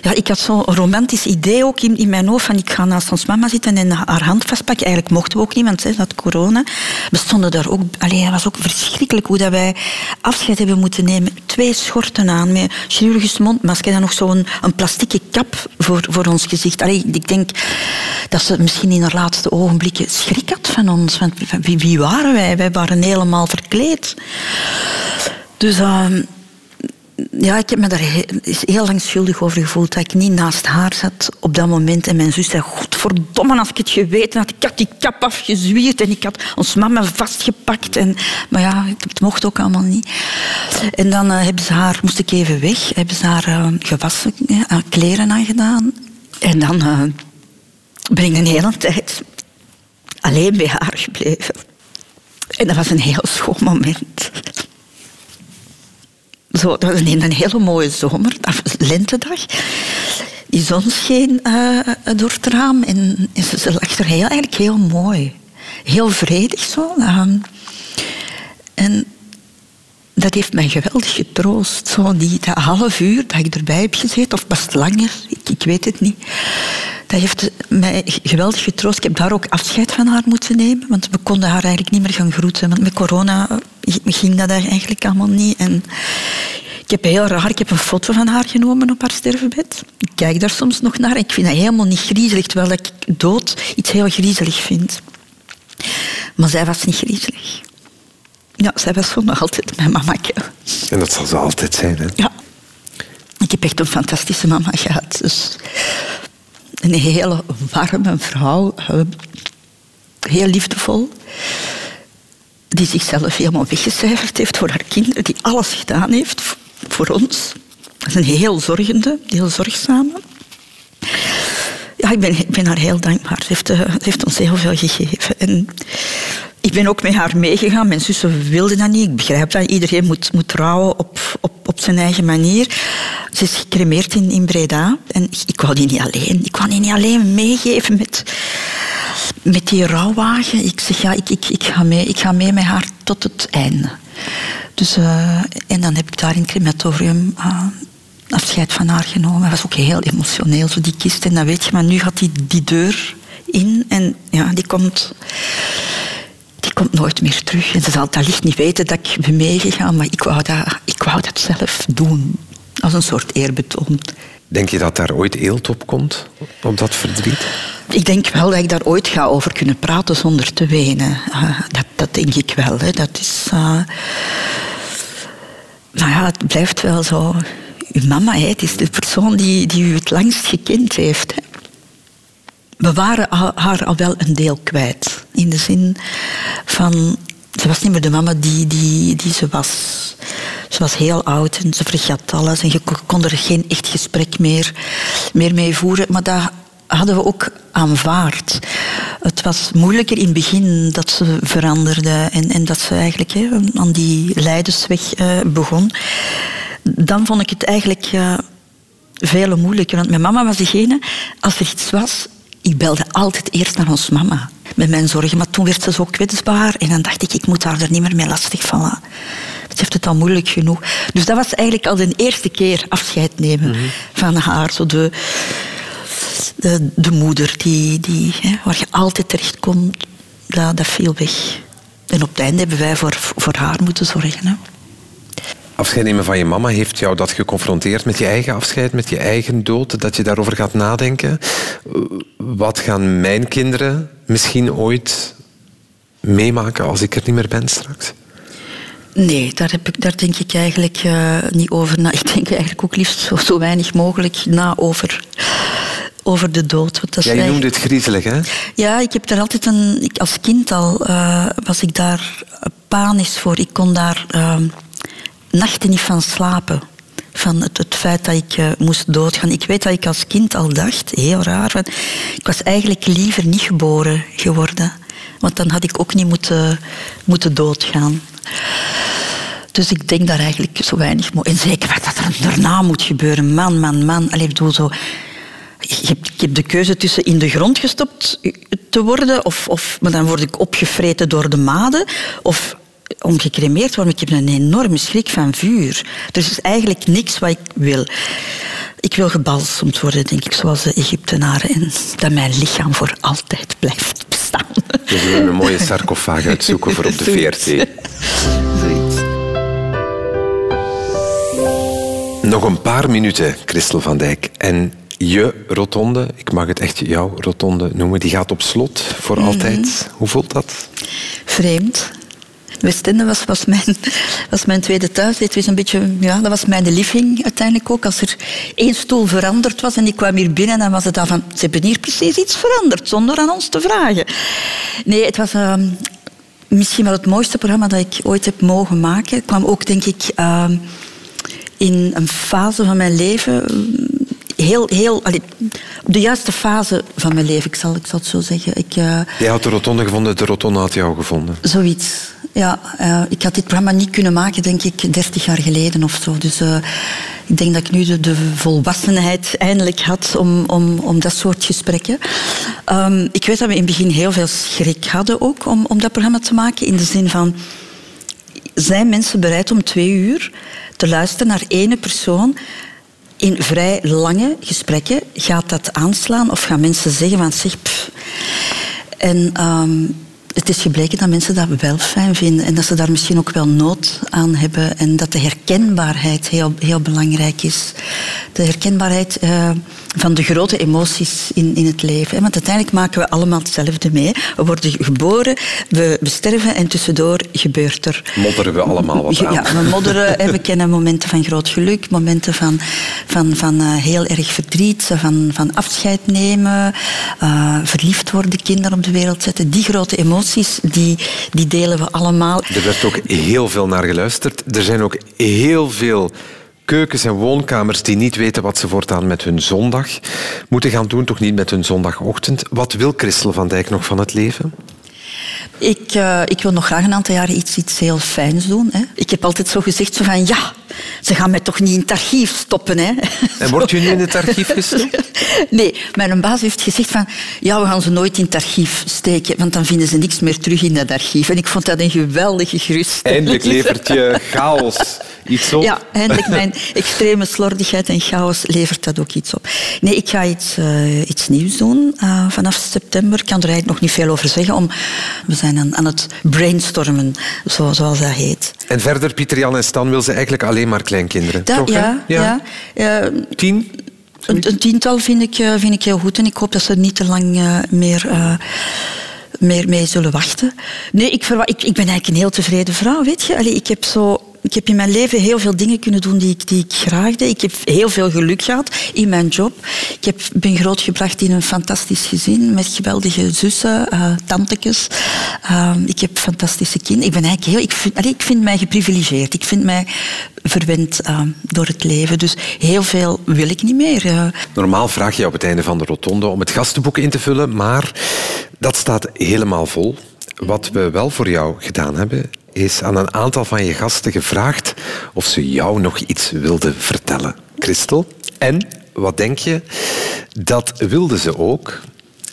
ja, ik had zo'n romantisch idee ook in, in mijn hoofd van ik ga naast ons mama zitten en haar hand vastpakken. Eigenlijk mochten we ook niet, want hè, dat corona. We stonden daar ook... Allee, het was ook verschrikkelijk hoe dat wij afscheid hebben moeten nemen. Twee schorten aan met chirurgisch mondmasker en nog zo'n een plastieke kap voor, voor ons gezicht. Allee, ik denk dat ze misschien in haar laatste ogenblikken schrik had van ons. Want wie waren wij? Wij waren helemaal verkleed. Dus... Uh, ja, ik heb me daar heel, lang schuldig over gevoeld dat ik niet naast haar zat op dat moment. En mijn zus zei, godverdomme, als ik het geweten had. Ik had die kap afgezwierd en ik had ons mama vastgepakt. En, maar ja, het mocht ook allemaal niet. En dan uh, hebben ze haar, moest ik even weg, hebben ze haar uh, gewassen, uh, kleren aangedaan. En dan uh, ben ik een hele tijd alleen bij haar gebleven. En dat was een heel schoon moment. Zo, dat was een, een hele mooie zomer, lentedag. Die zon scheen uh, door het raam en, ze, ze lag er heel, eigenlijk heel mooi. Heel vredig zo. En dat heeft mij geweldig getroost. Zo die, dat half uur dat ik erbij heb gezeten, of best langer, ik, ik weet het niet. Dat heeft mij geweldig getroost. Ik heb daar ook afscheid van haar moeten nemen, want we konden haar eigenlijk niet meer gaan groeten. Want met corona ging dat eigenlijk allemaal niet. En ik heb heel raar, ik heb een foto van haar genomen op haar sterfbed. Ik kijk daar soms nog naar ik vind dat helemaal niet griezelig, terwijl ik dood iets heel griezelig vind. Maar zij was niet griezelig. Ja, zij was voor nog altijd mijn mama. En dat zal ze altijd zijn, hè? Ja. Ik heb echt een fantastische mama gehad. Dus een hele warme vrouw. Heel liefdevol. Die zichzelf helemaal weggecijferd heeft voor haar kinderen. Die alles gedaan heeft voor ons. Dat is een heel zorgende, heel zorgzame. Ja, ik ben, ben haar heel dankbaar. Ze heeft, uh, ze heeft ons heel veel gegeven. En ik ben ook met haar meegegaan. Mijn zussen wilden dat niet. Ik begrijp dat. Iedereen moet, moet trouwen op, op, op zijn eigen manier. Ze is gecremeerd in, in Breda. En ik, ik wou die niet alleen. Ik wou die niet alleen meegeven met, met die rouwwagen. Ik zeg, ja, ik, ik, ik, ga mee, ik ga mee met haar tot het einde. Dus, uh, en dan heb ik daar in het crematorium uh, afscheid van haar genomen. Dat was ook heel emotioneel, zo die kist. En dan weet je, maar nu gaat die, die deur in en ja, die komt komt nooit meer terug. En ze zal het allicht niet weten dat ik ben meegegaan, maar ik wou, dat, ik wou dat zelf doen. Als een soort eerbetoon. Denk je dat daar ooit eelt op komt, op dat verdriet? Ik denk wel dat ik daar ooit ga over kunnen praten zonder te wenen. Uh, dat, dat denk ik wel. Hè. Dat is... Uh... Maar ja, het blijft wel zo... Uw mama, hè, het is de persoon die, die u het langst gekend heeft. Hè. We waren haar al wel een deel kwijt. In de zin van... Ze was niet meer de mama die, die, die ze was. Ze was heel oud en ze vergat alles. En je kon er geen echt gesprek meer, meer mee voeren. Maar dat hadden we ook aanvaard. Het was moeilijker in het begin dat ze veranderde en, en dat ze eigenlijk aan die leidersweg uh, begon. Dan vond ik het eigenlijk uh, veel moeilijker. Want mijn mama was degene, als er iets was, ik belde altijd eerst naar ons mama met mijn zorgen. Maar toen werd ze zo kwetsbaar en dan dacht ik, ik moet haar er niet meer mee lastigvallen. Ze heeft het al moeilijk genoeg. Dus dat was eigenlijk al de eerste keer afscheid nemen mm -hmm. van haar. Zo de, de, de moeder die, die, hè, waar je altijd terecht komt, dat, dat viel weg. En op het einde hebben wij voor, voor haar moeten zorgen. Hè. Afscheid nemen van je mama, heeft jou dat geconfronteerd met je eigen afscheid, met je eigen dood, dat je daarover gaat nadenken? Wat gaan mijn kinderen misschien ooit meemaken als ik er niet meer ben straks? Nee, daar, heb ik, daar denk ik eigenlijk uh, niet over na. Ik denk eigenlijk ook liefst zo, zo weinig mogelijk na over, over de dood. Want dat ja, je noemde het griezelig, hè? Ja, ik heb daar altijd een... Ik, als kind al uh, was ik daar panisch voor. Ik kon daar... Uh, nachten niet van slapen. Van het, het feit dat ik uh, moest doodgaan. Ik weet dat ik als kind al dacht, heel raar, van, ik was eigenlijk liever niet geboren geworden. Want dan had ik ook niet moeten, moeten doodgaan. Dus ik denk daar eigenlijk zo weinig... En zeker wat er daarna moet gebeuren. Man, man, man. Allee, ik zo... Ik heb, de keuze tussen in de grond gestopt te worden, of, of, maar dan word ik opgevreten door de maden, of om gecremeerd worden. Ik heb een enorme schrik van vuur. Er is eigenlijk niks wat ik wil. Ik wil gebalsemd worden, denk ik, zoals de Egyptenaren. En dat mijn lichaam voor altijd blijft bestaan. We zullen een mooie sarcofaag uitzoeken voor op de VRT. Nog een paar minuten, Christel van Dijk. En je rotonde, ik mag het echt jouw rotonde noemen, die gaat op slot voor mm -hmm. altijd. Hoe voelt dat? Vreemd. Westende was, was, mijn, was mijn tweede thuis. Het was een beetje, ja, dat was mijn living uiteindelijk ook. Als er één stoel veranderd was en ik kwam hier binnen, dan was het dan van, ze hebben hier precies iets veranderd, zonder aan ons te vragen. Nee, het was uh, misschien wel het mooiste programma dat ik ooit heb mogen maken. Het kwam ook, denk ik, uh, in een fase van mijn leven heel, heel, allee, op de juiste fase van mijn leven, ik zal, ik zal het zo zeggen. Ik, uh, Jij had de rotonde gevonden, de rotonde had jou gevonden. Zoiets. Ja, uh, ik had dit programma niet kunnen maken, denk ik, 30 jaar geleden of zo. Dus uh, ik denk dat ik nu de, volwassenheid eindelijk had om, om, om dat soort gesprekken. Um, ik weet dat we in het begin heel veel schrik hadden ook om, om dat programma te maken. In de zin van, zijn mensen bereid om twee uur te luisteren naar ene persoon in vrij lange gesprekken gaat dat aanslaan of gaan mensen zeggen van. Pff. En um, het is gebleken dat mensen dat wel fijn vinden en dat ze daar misschien ook wel nood aan hebben en dat de herkenbaarheid heel, heel belangrijk is. De herkenbaarheid uh, van de grote emoties in, in het leven. Want uiteindelijk maken we allemaal hetzelfde mee. We worden geboren, we, we sterven en tussendoor gebeurt er... Modderen we allemaal wat aan. Ja, we modderen en we kennen momenten van groot geluk, momenten van, van, van uh, heel erg verdriet, van, van afscheid nemen, uh, verliefd worden, kinderen op de wereld zetten. Die grote emoties, die, die delen we allemaal. Er werd ook heel veel naar geluisterd. Er zijn ook heel veel keukens en woonkamers die niet weten wat ze voortaan met hun zondag moeten gaan doen, toch niet met hun zondagochtend. Wat wil Christel van Dijk nog van het leven? Ik, uh, ik wil nog graag een aantal jaren iets, iets heel fijns doen. Hè. Ik heb altijd zo gezegd zo van ja, ze gaan mij toch niet in het archief stoppen. Hè. En wordt je nu in het archief gestopt? nee, mijn baas heeft gezegd van ja, we gaan ze nooit in het archief steken, want dan vinden ze niks meer terug in dat archief. En ik vond dat een geweldige geruststelling. Eindelijk levert je chaos iets op. Ja, eindelijk mijn extreme slordigheid en chaos levert dat ook iets op. Nee, ik ga iets, uh, iets nieuws doen uh, vanaf september. Ik kan er eigenlijk nog niet veel over zeggen. Om, we zijn aan, aan het brainstormen, zo, zoals dat heet. En verder, Pieter Jan en Stan wil ze eigenlijk alleen maar kleinkinderen. Dat, toch, ja, ja. ja. Uh, Tien? Een, een, tiental vind ik, vind ik heel goed. En ik hoop dat ze niet te lang meer meer mee zullen wachten. Nee, ik, ik, ik ben eigenlijk een heel tevreden vrouw, weet je. Allee, ik heb zo ik heb in mijn leven heel veel dingen kunnen doen die ik, die ik graag deed. Ik heb heel veel geluk gehad in mijn job. Ik heb, ben grootgebracht in een fantastisch gezin met geweldige zussen, uh, tantekes. Uh, ik heb fantastische kinderen. Ik ben eigenlijk heel... Ik vind, ik vind mij geprivilegeerd. Ik vind mij verwend uh, door het leven. Dus heel veel wil ik niet meer. Normaal vraag je op het einde van de rotonde om het gastenboek in te vullen, maar dat staat helemaal vol. Wat we wel voor jou gedaan hebben, is aan een aantal van je gasten gevraagd of ze jou nog iets wilden vertellen. Christel, en wat denk je? Dat wilden ze ook.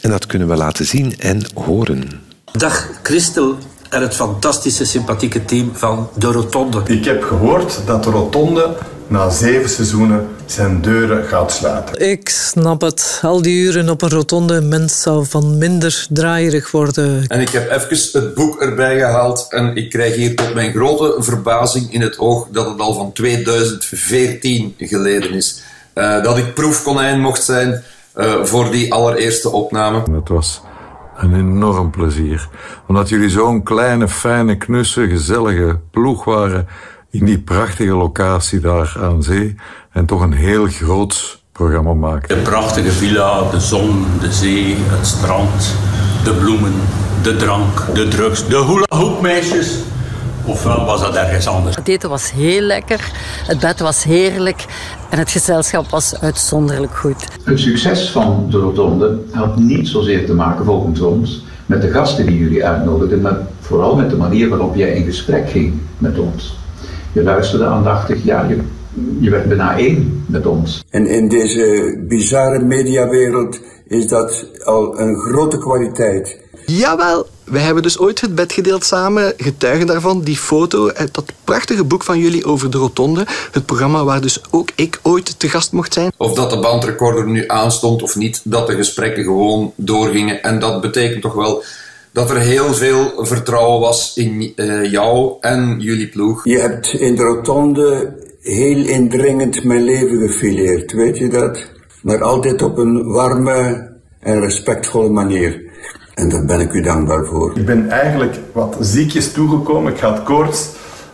En dat kunnen we laten zien en horen. Dag Christel en het fantastische, sympathieke team van De Rotonde. Ik heb gehoord dat De Rotonde na zeven seizoenen zijn deuren gaat sluiten. Ik snap het. Al die uren op een rotonde mens zou van minder draaierig worden. En ik heb even het boek erbij gehaald en ik krijg hier tot mijn grote verbazing in het oog dat het al van 2014 geleden is. Uh, dat ik proefkonijn mocht zijn uh, voor die allereerste opname. Het was een enorm plezier. Omdat jullie zo'n kleine, fijne, knusse, gezellige ploeg waren in die prachtige locatie daar aan zee en toch een heel groot programma maken. De prachtige villa, de zon, de zee, het strand, de bloemen, de drank, de drugs, de hula hoopmeisjes. Ofwel was dat ergens anders. Het eten was heel lekker, het bed was heerlijk en het gezelschap was uitzonderlijk goed. Het succes van de Rotonde had niet zozeer te maken, volgens ons, met de gasten die jullie uitnodigden, maar vooral met de manier waarop jij in gesprek ging met ons. Je luisterde aandachtig, ja, je, je werd bijna één met ons. En in deze bizarre mediawereld is dat al een grote kwaliteit. Jawel, wij hebben dus ooit het bed gedeeld samen, getuigen daarvan, die foto, dat prachtige boek van jullie over de Rotonde, het programma waar dus ook ik ooit te gast mocht zijn. Of dat de bandrecorder nu aanstond of niet, dat de gesprekken gewoon doorgingen. En dat betekent toch wel dat er heel veel vertrouwen was in uh, jou en jullie ploeg. Je hebt in de rotonde heel indringend mijn leven gefileerd, weet je dat? Maar altijd op een warme en respectvolle manier. En daar ben ik u dankbaar voor. Ik ben eigenlijk wat ziekjes toegekomen. Ik had koorts.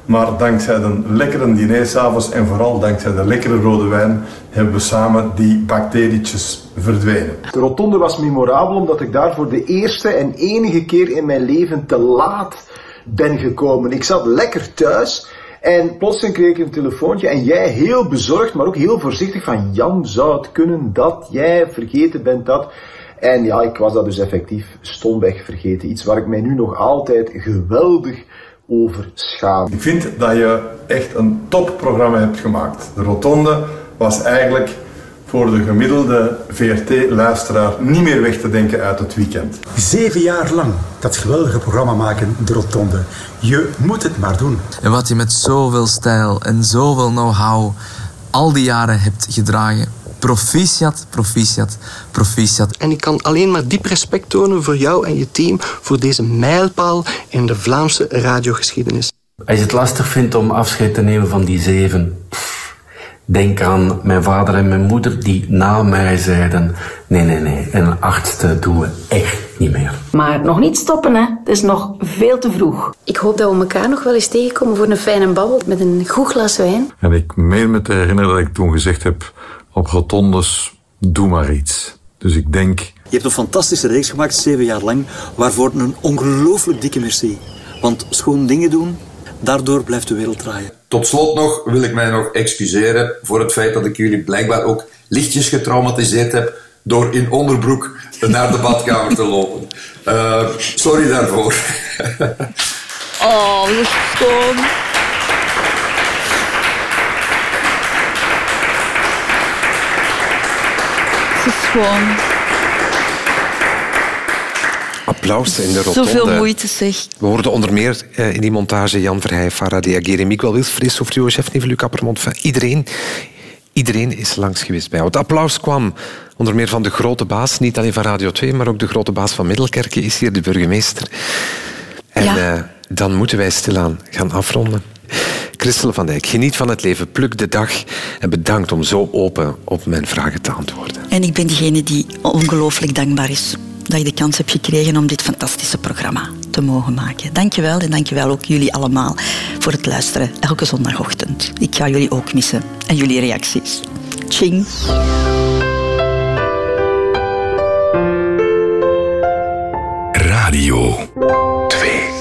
Maar dankzij de lekkere diner s'avonds en vooral dankzij de lekkere rode wijn hebben we samen die bacterietjes verdwenen. De rotonde was memorabel omdat ik daar voor de eerste en enige keer in mijn leven te laat ben gekomen. Ik zat lekker thuis en plotseling kreeg ik een telefoontje en jij heel bezorgd, maar ook heel voorzichtig van Jan, zou het kunnen dat jij vergeten bent dat... En ja, ik was dat dus effectief stomweg vergeten. Iets waar ik mij nu nog altijd geweldig over schaam. Ik vind dat je echt een topprogramma hebt gemaakt. De Rotonde was eigenlijk voor de gemiddelde VRT-luisteraar niet meer weg te denken uit het weekend. Zeven jaar lang dat geweldige programma maken, De Rotonde. Je moet het maar doen. En wat je met zoveel stijl en zoveel know-how al die jaren hebt gedragen. Proficiat, proficiat, proficiat. En ik kan alleen maar diep respect tonen voor jou en je team voor deze mijlpaal in de Vlaamse radiogeschiedenis. Als je het lastig vindt om afscheid te nemen van die zeven, denk aan mijn vader en mijn moeder die na mij zeiden: nee, nee, nee, een achtste doen we echt niet meer. Maar nog niet stoppen, hè. Het is nog veel te vroeg. Ik hoop dat we elkaar nog wel eens tegenkomen voor een fijne babbel met een goed glas wijn. En ik meen me te herinneren dat ik toen gezegd heb op rotondes, doe maar iets. Dus ik denk... Je hebt een fantastische reeks gemaakt, zeven jaar lang, waarvoor een ongelooflijk dikke merci. Want schoon dingen doen, daardoor blijft de wereld draaien. Tot slot nog wil ik mij nog excuseren voor het feit dat ik jullie blijkbaar ook lichtjes getraumatiseerd heb door in onderbroek naar de badkamer te lopen. Uh, sorry daarvoor. oh, dat is schoon. Het is gewoon... Applaus in de rotonde. Zoveel moeite zeg. We hoorden onder meer uh, in die montage Jan Verheij, Farah Diagere, Miguel Wilfried, Sofrio Chef, Luc Kappermond. Iedereen, iedereen is langs geweest bij jou. Het applaus kwam onder meer van de grote baas, niet alleen van Radio 2, maar ook de grote baas van Middelkerken is hier, de burgemeester. En ja. uh, dan moeten wij stilaan gaan afronden. Christel van Dijk, geniet van het leven, pluk de dag en bedankt om zo open op mijn vragen te antwoorden. En ik ben degene die ongelooflijk dankbaar is dat je de kans hebt gekregen om dit fantastische programma te mogen maken. Dankjewel en dankjewel ook jullie allemaal voor het luisteren elke zondagochtend. Ik ga jullie ook missen en jullie reacties. Ching! Radio 2